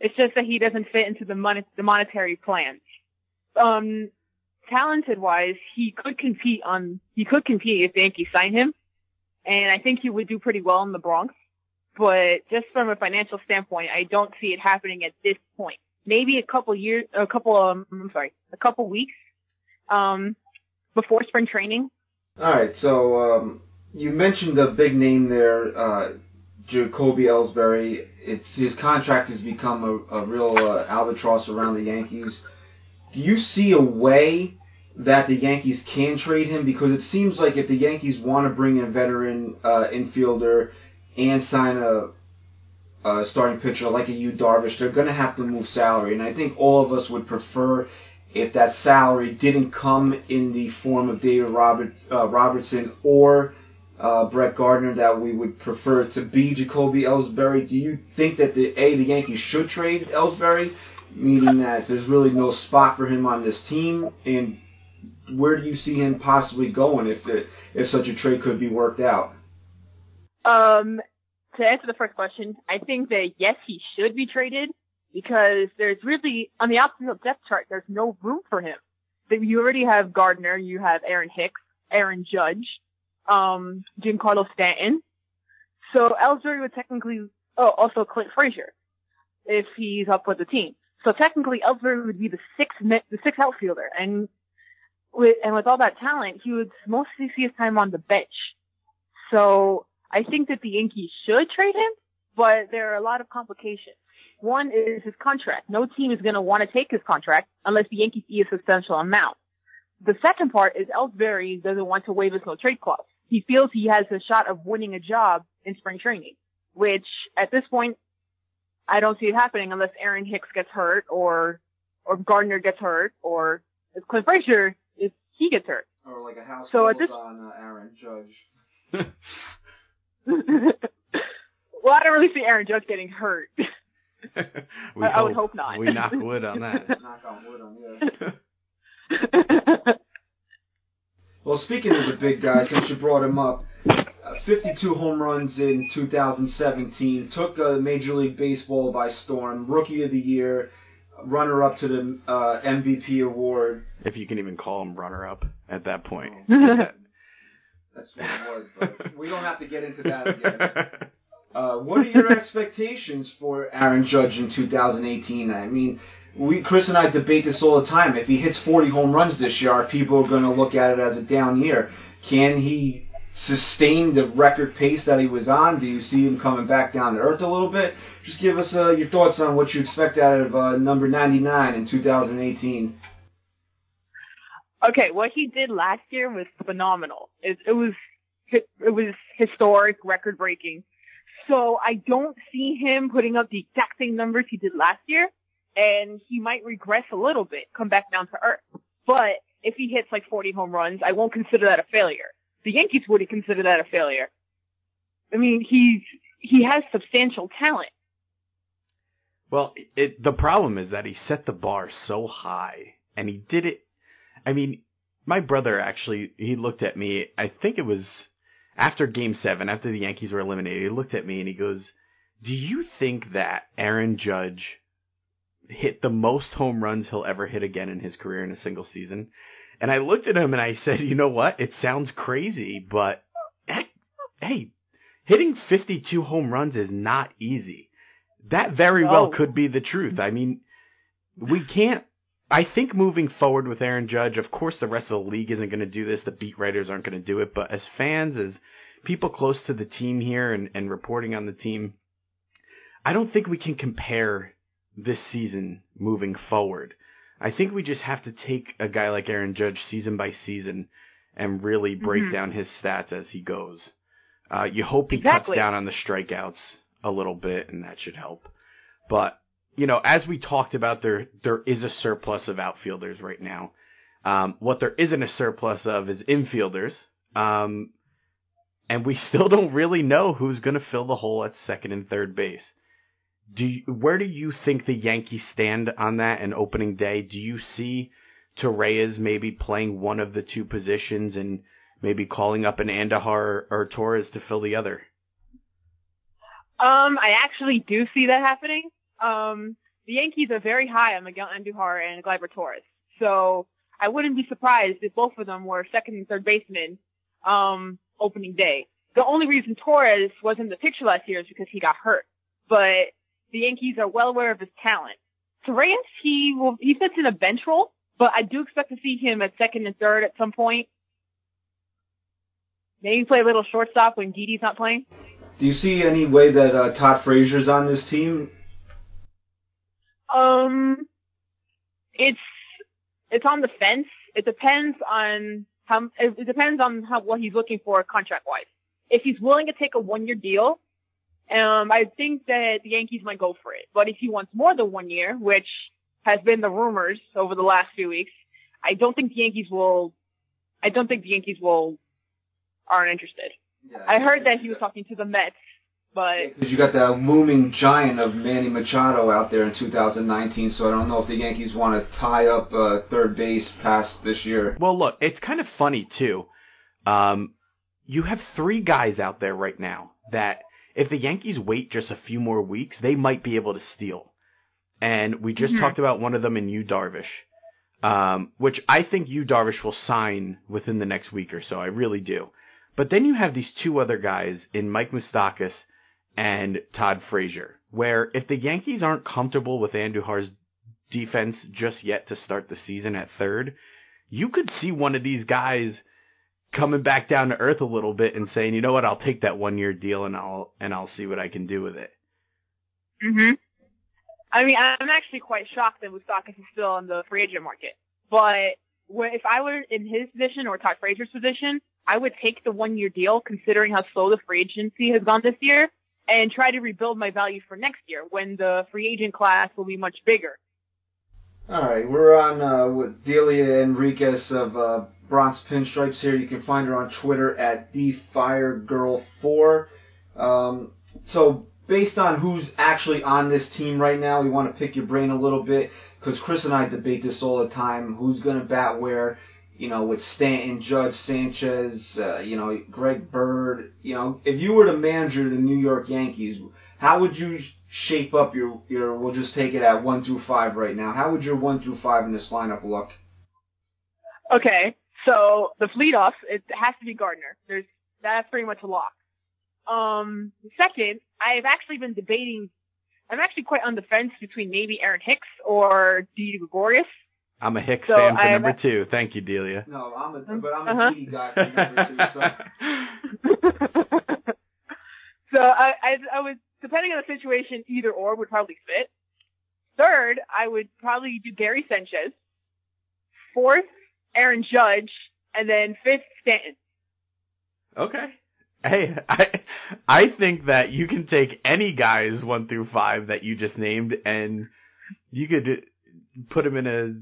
It's just that he doesn't fit into the mon- the monetary plans. Um, talented wise, he could compete on he could compete if the Yankees sign him, and I think he would do pretty well in the Bronx. But just from a financial standpoint, I don't see it happening at this point. Maybe a couple years, a couple, um, I'm sorry, a couple weeks, um, before spring training. All right, so um, you mentioned a big name there, uh, Jacoby Ellsbury. It's his contract has become a, a real uh, albatross around the Yankees. Do you see a way that the Yankees can trade him? Because it seems like if the Yankees want to bring in a veteran uh, infielder and sign a, a starting pitcher like a Yu Darvish, they're going to have to move salary, and I think all of us would prefer if that salary didn't come in the form of David uh, Robertson or uh, Brett Gardner, that we would prefer to be Jacoby Ellsbury. Do you think that the a the Yankees should trade Ellsbury, meaning that there's really no spot for him on this team, and where do you see him possibly going if the if such a trade could be worked out? Um, to answer the first question, I think that yes, he should be traded because there's really on the outfield depth chart, there's no room for him. You already have Gardner, you have Aaron Hicks, Aaron Judge, um, Giancarlo Stanton. So Ellsbury would technically, oh, also Clint Frazier, if he's up with the team. So technically, Ellsbury would be the sixth the sixth outfielder, and with and with all that talent, he would mostly see his time on the bench. So I think that the Yankees should trade him, but there are a lot of complications. One is his contract. No team is going to want to take his contract unless the Yankees see a substantial amount. The second part is Ellsbury doesn't want to waive his no trade clause. He feels he has a shot of winning a job in spring training, which at this point, I don't see it happening unless Aaron Hicks gets hurt or, or Gardner gets hurt or if Clint Frazier, if he gets hurt. Or like a house So at this- on uh, Aaron Judge. well, I don't really see Aaron Judge getting hurt. we I- I would hope not. We knock wood on that. Knock on wood on yeah. Well, speaking of the big guy, since you brought him up, uh, 52 home runs in 2017, took uh, Major League Baseball by storm, Rookie of the Year, runner up to the uh, MVP award. if you can even call him runner up at that point. That's what it was, but we don't have to get into that again. Uh, what are your expectations for Aaron Judge in 2018? I mean, we Chris and I debate this all the time. If he hits 40 home runs this year, are people are going to look at it as a down year? Can he sustain the record pace that he was on? Do you see him coming back down to earth a little bit? Just give us uh, your thoughts on what you expect out of uh, number 99 in 2018. Okay, what he did last year was phenomenal. It, it was it was historic, record breaking. So I don't see him putting up the exact same numbers he did last year, and he might regress a little bit, come back down to earth. But if he hits like 40 home runs, I won't consider that a failure. The Yankees wouldn't consider that a failure. I mean, he's he has substantial talent. Well, it, the problem is that he set the bar so high, and he did it. I mean, my brother actually, he looked at me. I think it was after Game Seven, after the Yankees were eliminated. He looked at me and he goes, "Do you think that Aaron Judge hit the most home runs he'll ever hit again in his career in a single season?" And I looked at him and I said, "You know what? It sounds crazy, but hey, hitting 52 home runs is not easy." That very well could be the truth. I mean, we can't. I think moving forward with Aaron Judge, of course, the rest of the league isn't going to do this. The beat writers aren't going to do it. But as fans, as people close to the team here and, and reporting on the team, I don't think we can compare this season moving forward. I think we just have to take a guy like Aaron Judge season by season and really break Mhm. down his stats as he goes. Uh, you hope he Exactly. cuts down on the strikeouts a little bit, and that should help. But you know, as we talked about, there there is a surplus of outfielders right now. Um, what there isn't a surplus of is infielders, um, and we still don't really know who's going to fill the hole at second and third base. Do you, where do you think the Yankees stand on that in opening day? Do you see Torres maybe playing one of the two positions and maybe calling up an Andujar or Torres to fill the other? Um, I actually do see that happening. Um, the Yankees are very high on Miguel Andujar and Gleyber Torres. So I wouldn't be surprised if both of them were second and third basemen, um, opening day. The only reason Torres was in the picture last year is because he got hurt. But the Yankees are well aware of his talent. Torres, he will, he fits in a bench role, but I do expect to see him at second and third at some point. Maybe play a little shortstop when Didi's not playing. Do you see any way that uh, Todd Frazier's on this team? Um, it's it's on the fence. It depends on how. It depends on how what he's looking for contract wise. If he's willing to take a one year deal, um, I think that the Yankees might go for it. But if he wants more than one year, which has been the rumors over the last few weeks, I don't think the Yankees will. I don't think the Yankees will aren't interested. I heard that he was talking to the Mets, but Because you got that looming giant of Manny Machado out there in 2019, so I don't know if the Yankees want to tie up uh, third base past this year. Well, look, it's kind of funny too. Um, you have three guys out there right now that if the Yankees wait just a few more weeks, they might be able to steal. And we just Mhm. talked about one of them in Yu Darvish, um, which I think Yu Darvish will sign within the next week or so. I really do. But then you have these two other guys in Mike Moustakas and Todd Frazier, where if the Yankees aren't comfortable with Andujar's defense just yet to start the season at third, you could see one of these guys coming back down to earth a little bit and saying, you know what, I'll take that one year deal and I'll and I'll see what I can do with it. Mhm. I mean, I'm actually quite shocked that Moustakas is still on the free agent market. But if I were in his position or Todd Frazier's position, I would take the one year deal considering how slow the free agency has gone this year and try to rebuild my value for next year when the free agent class will be much bigger. All right, we're on uh, with Delia Enriquez of uh, Bronx Pinstripes here. You can find her on Twitter at thefiregirl4. Um, so based on who's actually on this team right now, we want to pick your brain a little bit because Chris and I debate this all the time. Who's going to bat where? You know, with Stanton, Judge, Sanchez, uh, you know, Greg Bird. You know, if you were the manager the New York Yankees, how would you shape up your your? We'll just take it at one through five right now. How would your one through five in this lineup look? Okay, so the lead off it has to be Gardner. There's that's pretty much a lock. Um, second, I've actually been debating. I'm actually quite on the fence between maybe Aaron Hicks or Didi Gregorius. I'm a Hicks So fan for I- number two. Thank you, Delia. No, I'm a but I'm a Uh-huh. Didi guy for number two. So. so I, I, I would, depending on the situation, either or would probably fit. Third, I would probably do Gary Sanchez. Fourth, Aaron Judge, and then fifth, Stanton. Okay. Hey, I I think that you can take any guys one through five that you just named, and you could put them in a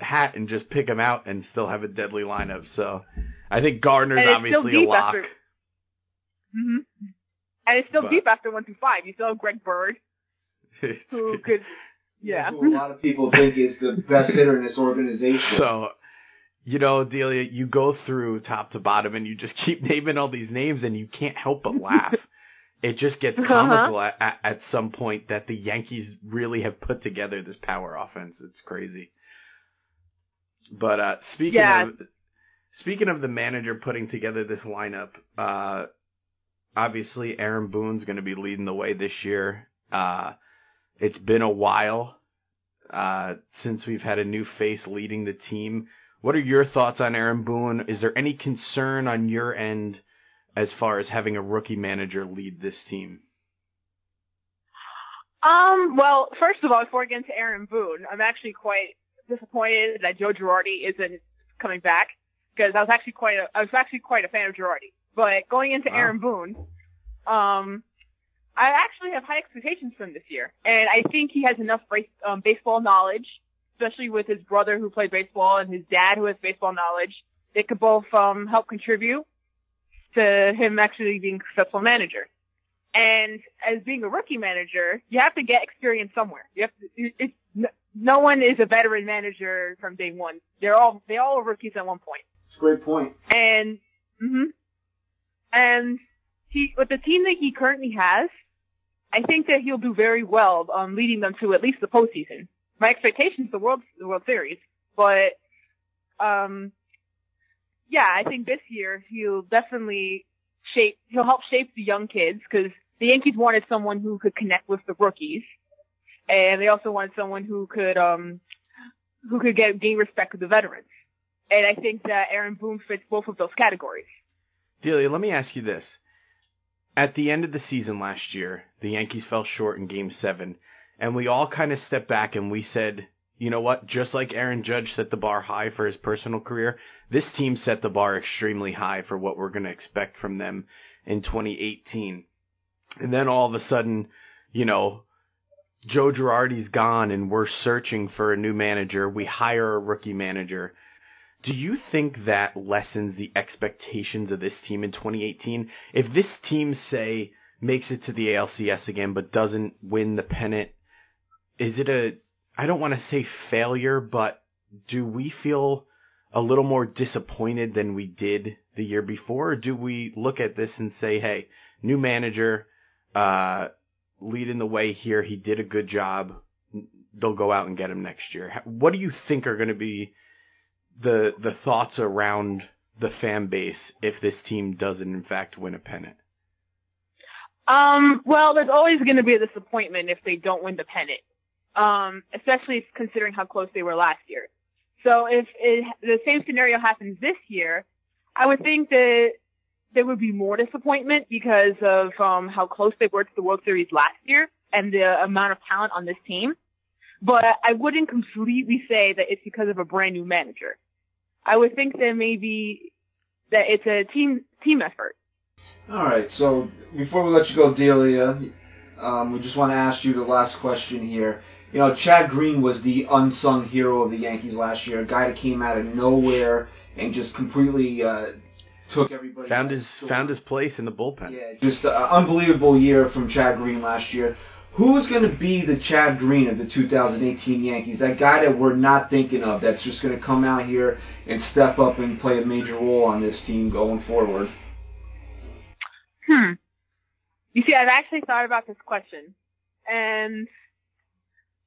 hat and just pick them out, and still have a deadly lineup. So, I think Gardner's And it's still obviously a lock. after- hmm And it's still But- deep after one through five. You still have Greg Bird, who could, yeah. Who a lot of people think is the best hitter in this organization. So, you know, Delia, you go through top to bottom and you just keep naming all these names and you can't help but laugh. it just gets Uh-huh. comical at, at, at some point that the Yankees really have put together this power offense. It's crazy. But uh speaking Yeah. of speaking of the manager putting together this lineup, uh obviously Aaron Boone's going to be leading the way this year. Uh it's been a while uh, since we've had a new face leading the team. What are your thoughts on Aaron Boone? Is there any concern on your end as far as having a rookie manager lead this team? Um, well, first of all, before I get into Aaron Boone, I'm actually quite disappointed that Joe Girardi isn't coming back because I was actually quite a, I was actually quite a fan of Girardi. But going into Wow. Aaron Boone, um, I actually have high expectations for him this year, and I think he has enough base, um, baseball knowledge, especially with his brother who played baseball and his dad who has baseball knowledge. They could both um, help contribute to him actually being a successful manager. And as being a rookie manager, you have to get experience somewhere. You have to. It's no- one is a veteran manager from day one. They're all they all are rookies at one point. It's a great point. And hmm and he with the team that he currently has, I think that he'll do very well um, leading them to at least the postseason. My expectations the World the World Series, but um, yeah, I think this year he'll definitely shape he'll help shape the young kids because the Yankees wanted someone who could connect with the rookies, and they also wanted someone who could um who could get gain respect with the veterans. And I think that Aaron Boone fits both of those categories. Delia, let me ask you this. At the end of the season last year, the Yankees fell short in game seven, and we all kind of stepped back and we said, you know what? Just like Aaron Judge set the bar high for his personal career, this team set the bar extremely high for what we're going to expect from them in 2018. And then all of a sudden, you know, Joe Girardi's gone and we're searching for a new manager. We hire a rookie manager. Do you think that lessens the expectations of this team in 2018? If this team, say, makes it to the ALCS again but doesn't win the pennant, is it a, I don't want to say failure, but do we feel a little more disappointed than we did the year before? Or do we look at this and say, hey, new manager, uh, leading the way here, he did a good job, they'll go out and get him next year? What do you think are going to be the the thoughts around the fan base if this team doesn't in fact win a pennant? Um, well, there's always going to be a disappointment if they don't win the pennant. um, especially considering how close they were last year. So if it, the same scenario happens this year, I would think that there would be more disappointment because of um, how close they were to the World Series last year and the amount of talent on this team. But I wouldn't completely say that it's because of a brand new manager. I would think that maybe that it's a team team effort. All right. So before we let you go, Delia, um, we just want to ask you the last question here. You know, Chad Green was the unsung hero of the Yankees last year, a guy that came out of nowhere and just completely uh, took everybody. Found his storm. found his place in the bullpen. Yeah, just an unbelievable year from Chad Green last year. Who's going to be the Chad Green of the 2018 Yankees? That guy that we're not thinking of that's just going to come out here and step up and play a major role on this team going forward. Hmm. You see, I've actually thought about this question, and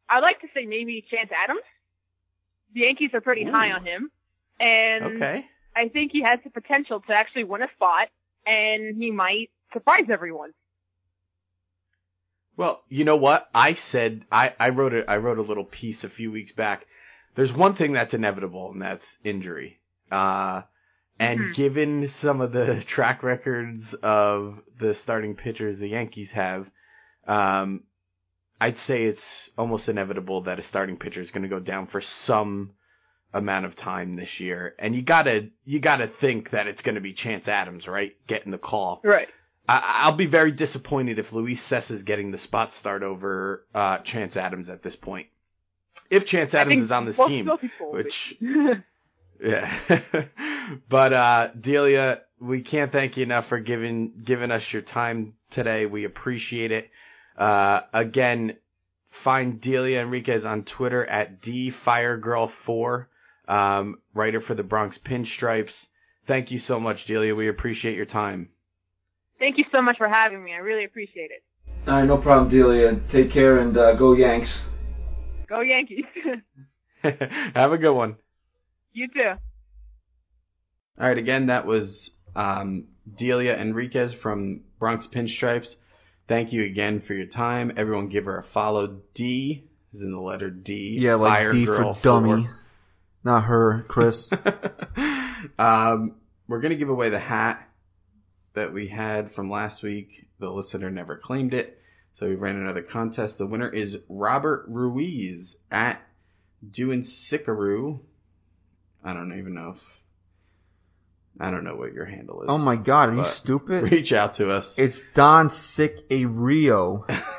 I'd like to say maybe Chance Adams. The Yankees are pretty high on him, and Okay. I think he has the potential to actually win a spot, and he might surprise everyone. Well, you know what? I said I, I wrote a I wrote a little piece a few weeks back. There's one thing that's inevitable, and that's injury. Uh, and Mhm. given some of the track records of the starting pitchers the Yankees have, um, I'd say it's almost inevitable that a starting pitcher is going to go down for some amount of time this year. And you gotta you gotta think that it's going to be Chance Adams, right? Getting the call. Right. I, I'll be very disappointed if Luis Cessa is getting the spot start over uh, Chance Adams at this point. If Chance Adams is on this team, will which yeah. but uh, Delia, we can't thank you enough for giving giving us your time today. We appreciate it. Uh, again, find Delia Enriquez on Twitter at dfiregirl4, um, writer for the Bronx Pinstripes. Thank you so much, Delia. We appreciate your time. Thank you so much for having me. I really appreciate it. All right, no problem, Delia. Take care and uh, go Yanks. Go Yankees. Have a good one. you too. All right, again, that was um, Delia Enriquez from Bronx Pinstripes. Thank you again for your time. Everyone give her a follow. D is in the letter D. Yeah, like Fire D Girl for dummy. 4. Not her, Chris. um, we're going to give away the hat that we had from last week. The listener never claimed it. So we ran another contest. The winner is Robert Ruiz at Doing Sickaroo. I don't even know if. I don't know what your handle is. oh my god, are you stupid? Reach out to us. It's Don Sick a Rio.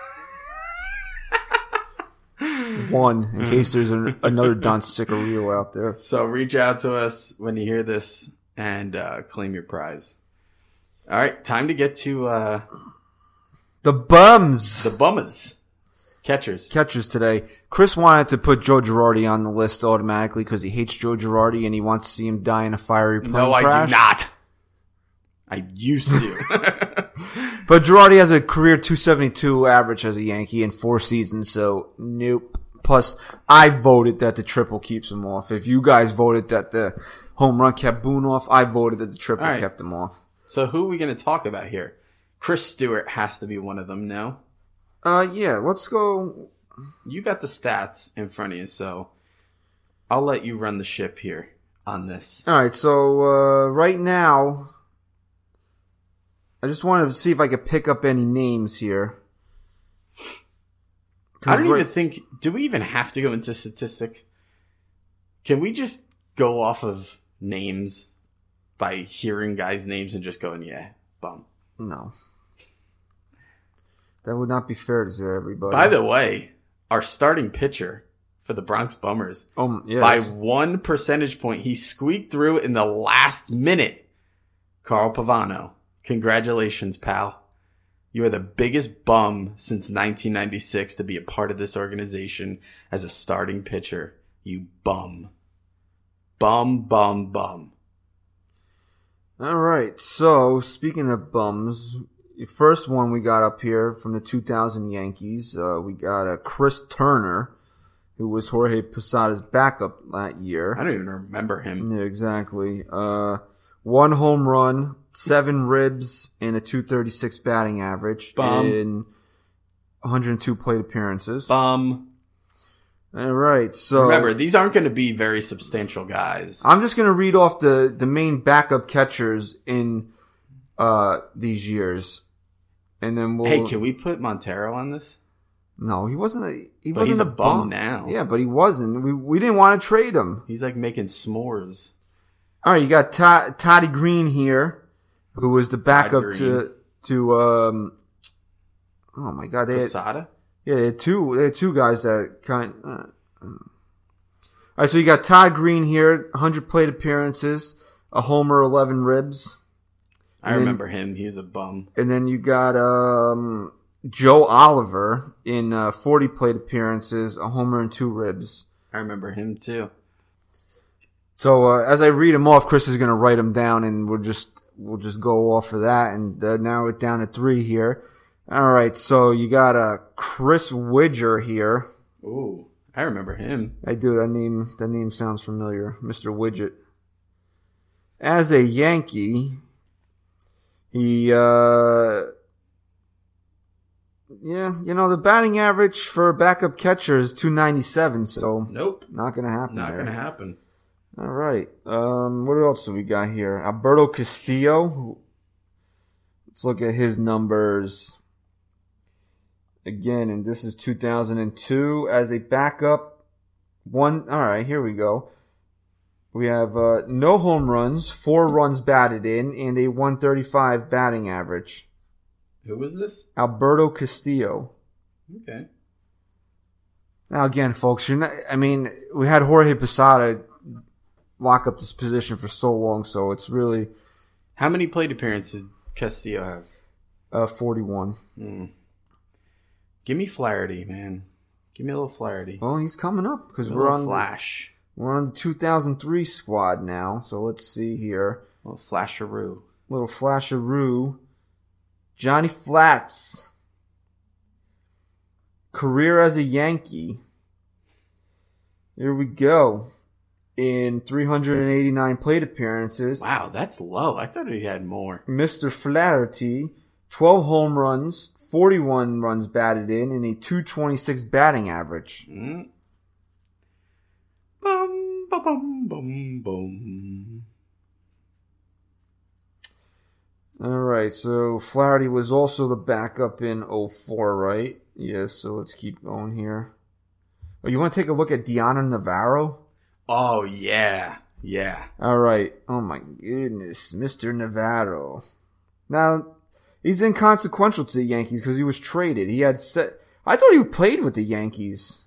One, in case there's an, another Don Sicario out there. So reach out to us when you hear this and uh, claim your prize. All right, time to get to uh, The bums the bummers, catchers. catchers today. Chris wanted to put Joe Girardi on the list automatically because he hates Joe Girardi and he wants to see him die in a fiery plane No, I do not. I used to. But Girardi has a career 272 average as a Yankee in four seasons, so nope. Plus, I voted that the triple keeps him off. If you guys voted that the home run kept Boone off, I voted that the triple right. kept him off. so who are we going to talk about here? Chris Stewart has to be one of them. No, Uh, yeah, let's go. you got the stats in front of you, so I'll let you run the ship here on this. All right, so uh, right now, I just wanted to see if I could pick up any names here. I don't even think. Do we even have to go into statistics? Can we just go off of names by hearing guys' names and just going, yeah, bum? No, that would not be fair to everybody. By the way, our starting pitcher for the Bronx Bummers, um, yeah, by one percentage point, he squeaked through in the last minute. Carl Pavano, congratulations, pal. You are the biggest bum since 1996 to be a part of this organization as a starting pitcher. You bum. Bum, bum, bum. All right. So speaking of bums, the first one we got up here from the 2000 Yankees, uh, we got a Chris Turner, who was Jorge Posada's backup that year. I don't even remember him. Yeah, exactly. Uh, one home run, seven ribs, and a 236 batting average Bum. in 102 plate appearances. Bum. All right. So Remember, these aren't going to be very substantial guys. I'm just gonna read off the the main backup catchers in uh these years, and then we'll. Hey, can we put Montero on this? No, he wasn't a. He But wasn't he's a a bum bum now. Yeah, but he wasn't. We we didn't want to trade him. He's like making s'mores. All right, you got Todd, Toddy Greene here, who was the backup to to um. Oh my God! They had, yeah, they had two. They had two guys that kind. Uh, uh. all right, so you got Todd Greene here, 100 plate appearances, a homer, 11 ribs, I And then- remember him. He was a bum. and then you got um Joe Oliver in uh, 40 plate appearances, a homer and two ribs. I remember him too. So uh, as I read them off, Chris is going to write them down, and we'll just we'll just go off of that and uh, narrow it down to three here. All right, so you got uh, Chris Widger here. Ooh, I remember him. I do that name. That name sounds familiar, Mister Widget. As a Yankee, he uh, yeah, you know the batting average for backup catcher is two ninety seven. So Nope. not going to happen. Not there. going to happen. All right. Um, what else do we got here? Alberto Castillo. Let's look at his numbers again, and this is 2002 as a backup. One. All right, here we go. We have uh, no home runs, four runs batted in, and a 135 batting average. Who was this? Alberto Castillo. Okay. Now again, folks, you're not. I mean, we had Jorge Posada lock up this position for so long, so it's really How many plate appearances did Castillo have? uh, 41. Hmm. Give me Flaherty, man. Give me a little Flaherty. Well, he's coming up because we're on Flash. we're on the 2003 squad now. So let's see here. A little Flasheroo. Little flasheroo, Johnny Flats. Career as a Yankee. Here we go. In 389 plate appearances, Wow, that's low. I thought he had more. Mr. Flaherty, 12 home runs, 41 runs batted in, and a 226 batting average. Mm. Bum, ba, bum, bum, bum. All right, so Flaherty was also the backup in 04, right? Yes, so let's keep going here. Oh, you want to take a look at Dioner Navarro? Oh, yeah. Yeah. All right. Oh my goodness, Mr. Navarro. Now, he's inconsequential to the Yankees because he was traded. He had set. I thought he played with the Yankees.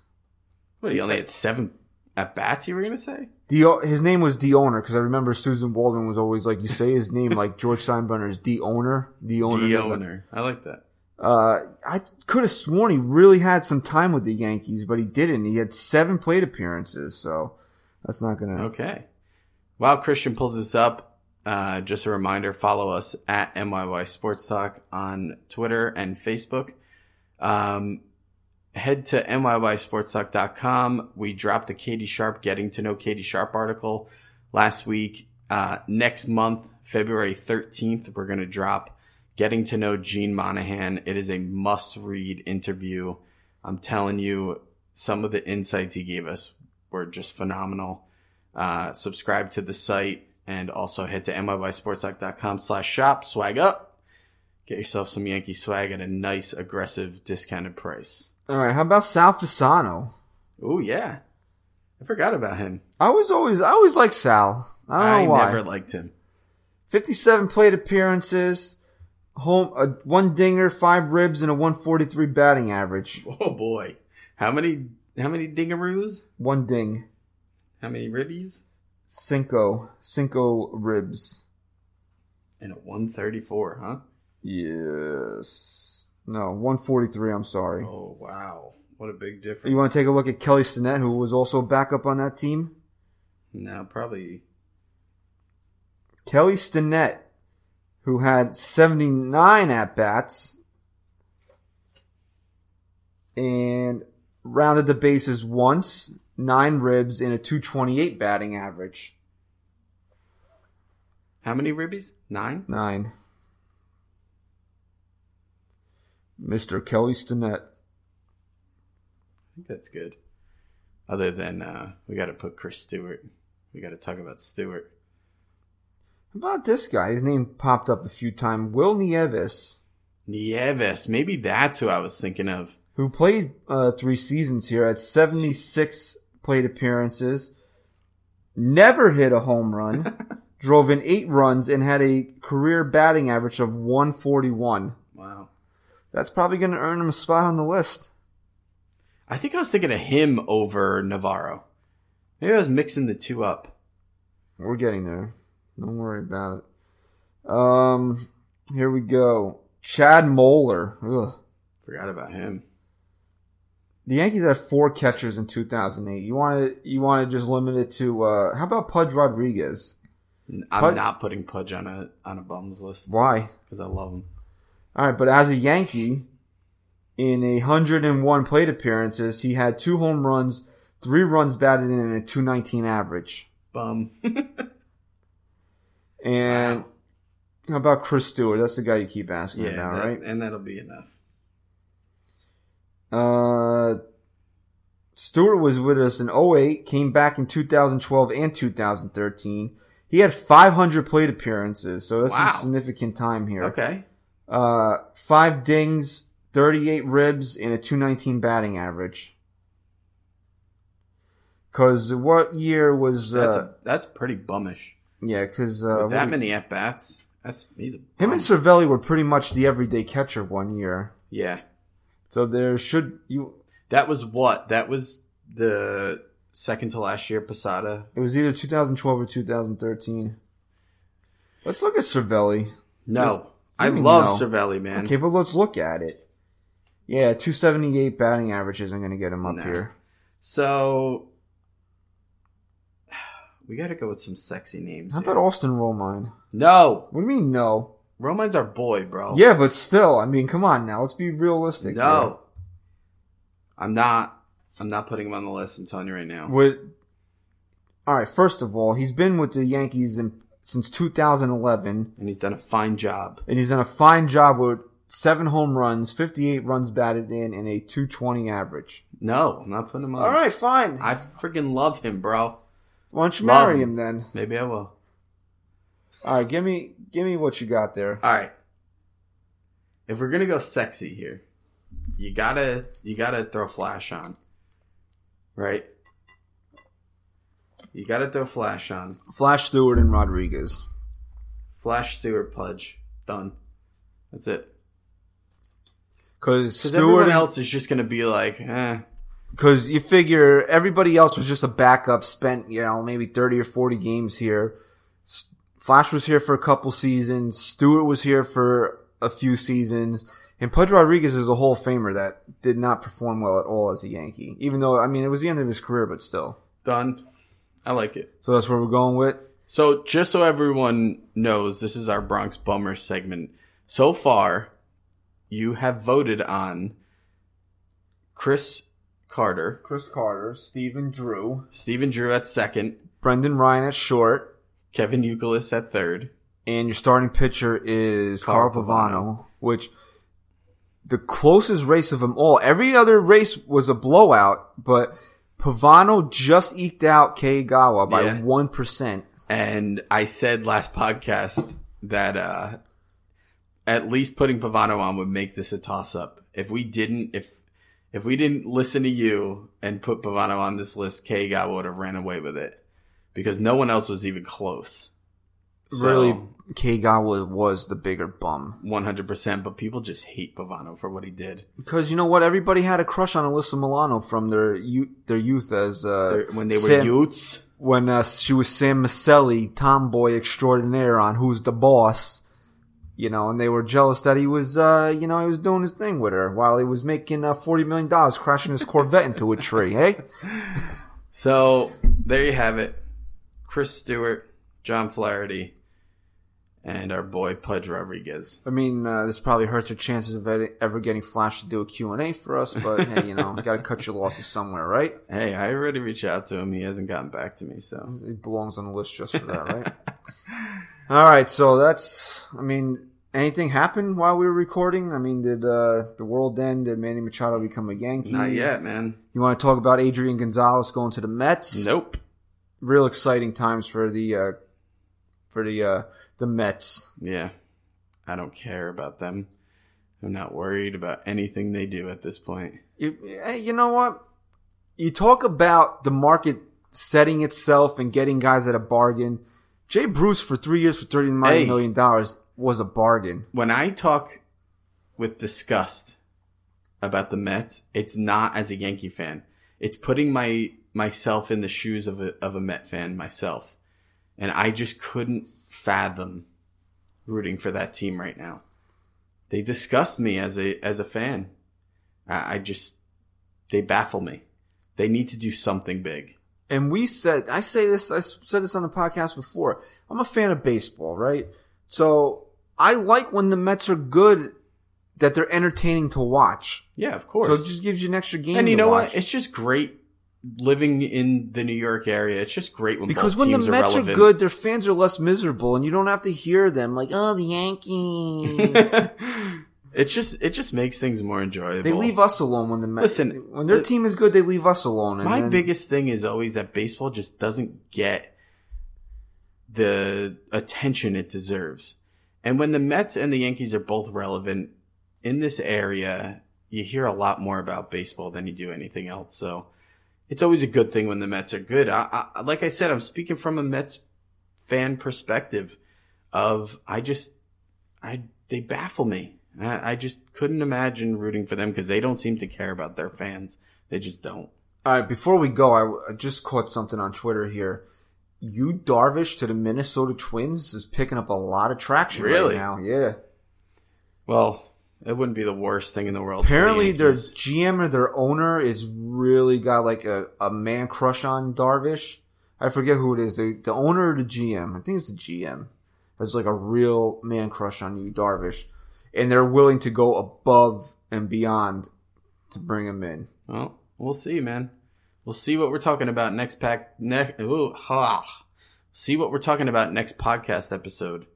What, he only had seven at bats, you were going to say? The his name was the owner because I remember Susan Waldman was always like, you say his name like George Steinbrenner's D owner, D owner. the owner. I like that. Uh, I could have sworn he really had some time with the Yankees, but he didn't. He had seven plate appearances, so that's not gonna. Okay. While Christian pulls this up, uh, just a reminder, follow us at MYY Sports Talk on Twitter and Facebook. Um, head to MYYSportsTalk.com. We dropped the Katie Sharp Getting to Know Katie Sharp article last week. Uh, next month, February 13th, we're going to drop Getting to Know Gene Monahan. It is a must read interview. I'm telling you, some of the insights he gave us were just phenomenal. Uh, subscribe to the site and also head to MIYSportsTalk.com slash shop. Swag up. Get yourself some Yankee swag at a nice, aggressive, discounted price. All right, how about Sal Fasano? Oh yeah. I forgot about him. I was always, I always liked Sal. I I never liked him. 57 plate appearances, home, uh, one dinger, five ribs, and a 143 batting average. Oh boy. How many, how many dingaroos? One ding. How many ribbies? Cinco. Cinco ribs. And a 134, huh? Yes. No, 143, I'm sorry. Oh wow. What a big difference. You want to take a look at Kelly Stinnett, who was also backup on that team? No, probably. Kelly Stinnett, who had 79 at bats and rounded the bases once, nine ribs, and a 228 batting average. How many ribbies? Nine? Nine. Mr. Kelly Stinnett. I think that's good. Other than uh, we got to put Chris Stewart. We got to talk about Stewart. How about this guy? His name popped up a few times. Will Nieves, Nieves. Maybe that's who I was thinking of. Who played uh, three seasons here, at 76 plate appearances, never hit a home run, drove in eight runs, and had a career batting average of 141. Wow. That's probably going to earn him a spot on the list. I think I was thinking of him over Navarro. Maybe I was mixing the two up. We're getting there. Don't worry about it. Um, here we go. Chad Moeller. Ugh. Forgot about him. The Yankees had four catchers in 2008. You want to you want to just limit it to uh, how about Pudge Rodriguez? I'm Pud- not putting Pudge on a on a bums list Why? because I love him. All right, but as a Yankee, in a 101 plate appearances, he had two home runs, three runs batted in, and a 219 average. Bum. And how about Chris Stewart? That's the guy you keep asking yeah, about, that- right? and that'll be enough. Uh, Stewart was with us in 08, came back in 2012 and 2013. He had 500 plate appearances, so that's Wow. a significant time here. Okay. Uh, five dings, 38 ribs, and a 219 batting average. Cause what year was, uh, That's a, that's pretty bummish. yeah, cause, uh, With that many at bats, that's he's a him and Cervelli were pretty much the everyday catcher one year. yeah. So there should, you, That was what? That was the second to last year Posada. it was either 2012 or 2013. Let's look at Cervelli. No. I What do you love know? Cervelli, man. Okay, but let's look at it. Yeah, 278 batting average isn't going to get him up No. here. So we got to go with some sexy names. How here. about Austin Romine? no? What do you mean no? Romine's our boy, bro. Yeah, but still, I mean, come on now. Let's be realistic. No. I'm not. I'm not putting him on the list. I'm telling you right now. here. Would all right. First of all, he's been with the Yankees in, since 2011, And he's done a fine job. and he's done a fine job with seven home runs, 58 runs batted in, and a 220 average. No, I'm not putting him on. All right, fine. I freaking love him, bro. Why don't you love marry him. him then? Maybe I will. All right, give me give me what you got there. All right. If we're gonna go sexy here, you gotta you gotta throw Flash on, right? You gotta throw Flash on. Flash Stewart and Rodriguez. Flash Stewart Pudge done. That's it. Because everyone else is just gonna be like, eh. Because you figure everybody else was just a backup, spent, you know, maybe 30 or 40 games here. Flash was here for a couple seasons. Stewart was here for a few seasons. And Pudge Rodriguez is a Hall of Famer that did not perform well at all as a Yankee. Even though, I mean, it was the end of his career, but still. Done. I like it. So that's where we're going with. So just so everyone knows, this is our Bronx Bummer segment. So far, you have voted on Chris Carter, Chris Carter, Stephen Drew, Stephen Drew at second, Brendan Ryan at short, Kevin Youkilis at third. and your starting pitcher is Carl Carl Pavano, which the closest race of them all. Every other race was a blowout, but Pavano just eked out Kei Igawa by Yeah. one percent. And I said last podcast that uh, at least putting Pavano on would make this a toss up. If we didn't, if if we didn't listen to you and put Pavano on this list, Kei Igawa would have ran away with it because no one else was even close. So- Really, Kei Igawa was the bigger bum One hundred percent, but people just hate Pavano for what he did. because you know what? Everybody had a crush on Alyssa Milano from their youth, their youth as uh, They're- when they were Sam- youths. when uh, she was Sam Micelli, tomboy extraordinaire on Who's the Boss. You know, and they were jealous that he was, uh, you know, he was doing his thing with her while he was making uh, forty million dollars crashing his Corvette into a tree. Hey, So there you have it. Chris Stewart, John Flaherty, and our boy Pudge Rodriguez. I mean, uh, this probably hurts your chances of ever getting Flash to do a Q and A for us, but hey, you know, you got to cut your losses somewhere, right? Hey, I already reached out to him. He hasn't gotten back to me, so It belongs on the list just for that, right? All right, so that's, I mean, anything happen while we were recording? I mean, did uh, the world end? Did Manny Machado become a Yankee? Not yet, man. You want to talk about Adrian Gonzalez going to the Mets? Nope. Real exciting times for the uh, for the uh, the Mets. Yeah. I don't care about them. I'm not worried about anything they do at this point. You, you know what? You talk about the market setting itself and getting guys at a bargain. Jay Bruce for three years for thirty nine Hey. million dollars was a bargain. When I talk with disgust about the Mets, it's not as a Yankee fan. It's putting my myself in the shoes of a of a Met fan myself. And I just couldn't fathom rooting for that team right now. They disgust me as a as a fan. I, I just they baffle me. They need to do something big. And we said, I say this, I said this on the podcast before. I'm a fan of baseball, right? So I like when the Mets are good, that they're entertaining to watch. Yeah, of course. So it just gives you an extra game. and you know watch. what? It's just great living in the New York area. It's just great when Because when the Mets are are, good, their fans are less miserable, and you don't have to hear them like, "Oh, the Yankees." it just it just makes things more enjoyable. they leave us alone when the Mets. Listen, when their the- team is good, they leave us alone. And My then- biggest thing is always that baseball just doesn't get the attention it deserves. And when the Mets and the Yankees are both relevant in this area, you hear a lot more about baseball than you do anything else. So it's always a good thing when the Mets are good. I, I, like I said, I'm speaking from a Mets fan perspective of I just I they baffle me. I, I just couldn't imagine rooting for them because they don't seem to care about their fans. They just don't. All right, before we go, I, I just caught something on Twitter here. Yu Darvish to the Minnesota Twins is picking up a lot of traction Really? right now. Yeah. Well, it wouldn't be the worst thing in the world. for the Apparently, their GM or their owner is really got like a, a man crush on Darvish. I forget who it is. The the owner or the GM. I think it's the GM. Has like a real man crush on Yu Darvish, and they're willing to go above and beyond to bring him in. Well, we'll see, man. We'll see what we're talking about next pack. Next, ooh, ha. See what we're talking about next podcast episode.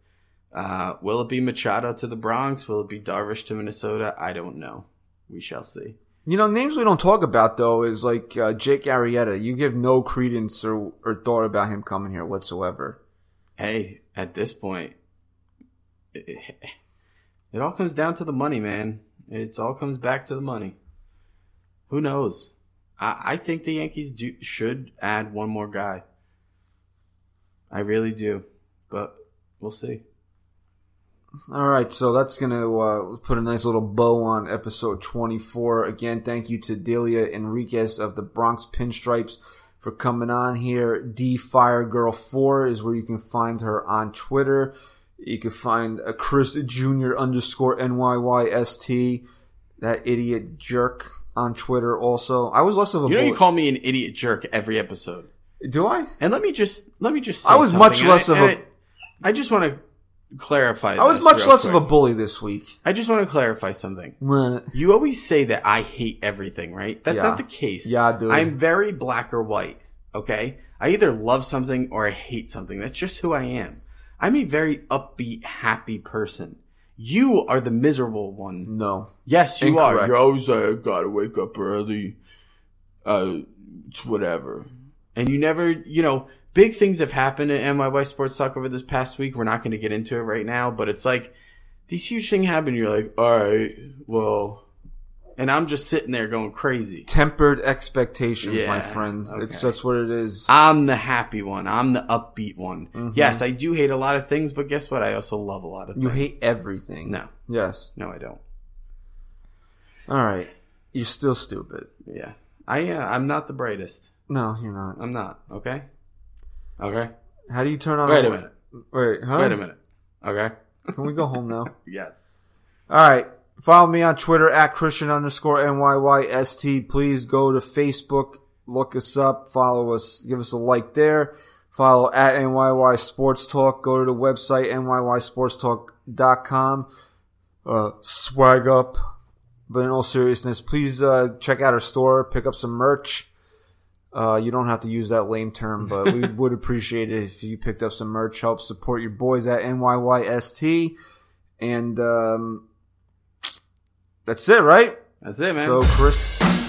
Uh, will it be Machado to the Bronx? Will it be Darvish to Minnesota? I don't know. We shall see. You know, names we don't talk about though is like uh, Jake Arrieta. You give no credence or, or thought about him coming here whatsoever. Hey, at this point, it, it all comes down to the money, man. It all comes back to the money. Who knows? I, I think the Yankees do, should add one more guy. I really do, but we'll see. All right, so that's gonna uh, put a nice little bow on episode 24. Again, thank you to Delia Enriquez of the Bronx Pinstripes for coming on here. D Fire Girl 4 is where you can find her on Twitter. You can find a Chris Jr. underscore NYYST, that idiot jerk on Twitter also. I was less of a You know, you call me an idiot jerk every episode. Do I? And let me just let me just. Say I was much less And of I- a- I, I just want to clarify. I was much less of a bully this week. I just want to clarify something. What? You always say that I hate everything, right? That's Yeah. not the case. Yeah, dude. I'm very black or white. Okay, I either love something or I hate something. That's just who I am. I'm a very upbeat, happy person. You are the miserable one. No. Yes, you are. You're always like, I gotta wake up early. Uh, it's whatever. And you never, you know, big things have happened at NYY Sports Talk over this past week. We're not going to get into it right now, but it's like these huge things happen. You're like, all right, well, and I'm just sitting there going crazy. Tempered expectations, my Yeah, friend. It's okay. that's what it is. I'm the happy one. I'm the upbeat one. Mhm. Yes, I do hate a lot of things, but guess what? I also love a lot of things. You hate everything. No. Yes. No, I don't. All right. You're still stupid. Yeah. I, uh, I'm not the brightest. No, you're not. I'm not. Okay. Okay. How do you turn on? Wait a minute. Wait, huh? Wait a minute. Okay. Can we go home now? Yes. All right. Follow me on Twitter at Christian underscore NYYST. Please go to Facebook, look us up, follow us, give us a like there. Follow at NYY Sports Talk. Go to the website, NYYSportsTalk.com. Uh, swag up. But in all seriousness, please, uh, check out our store, pick up some merch. Uh, you don't have to use that lame term, but we would appreciate it if you picked up some merch. Help support your boys at NYYST. And um, that's it, right? That's it, man. So Chris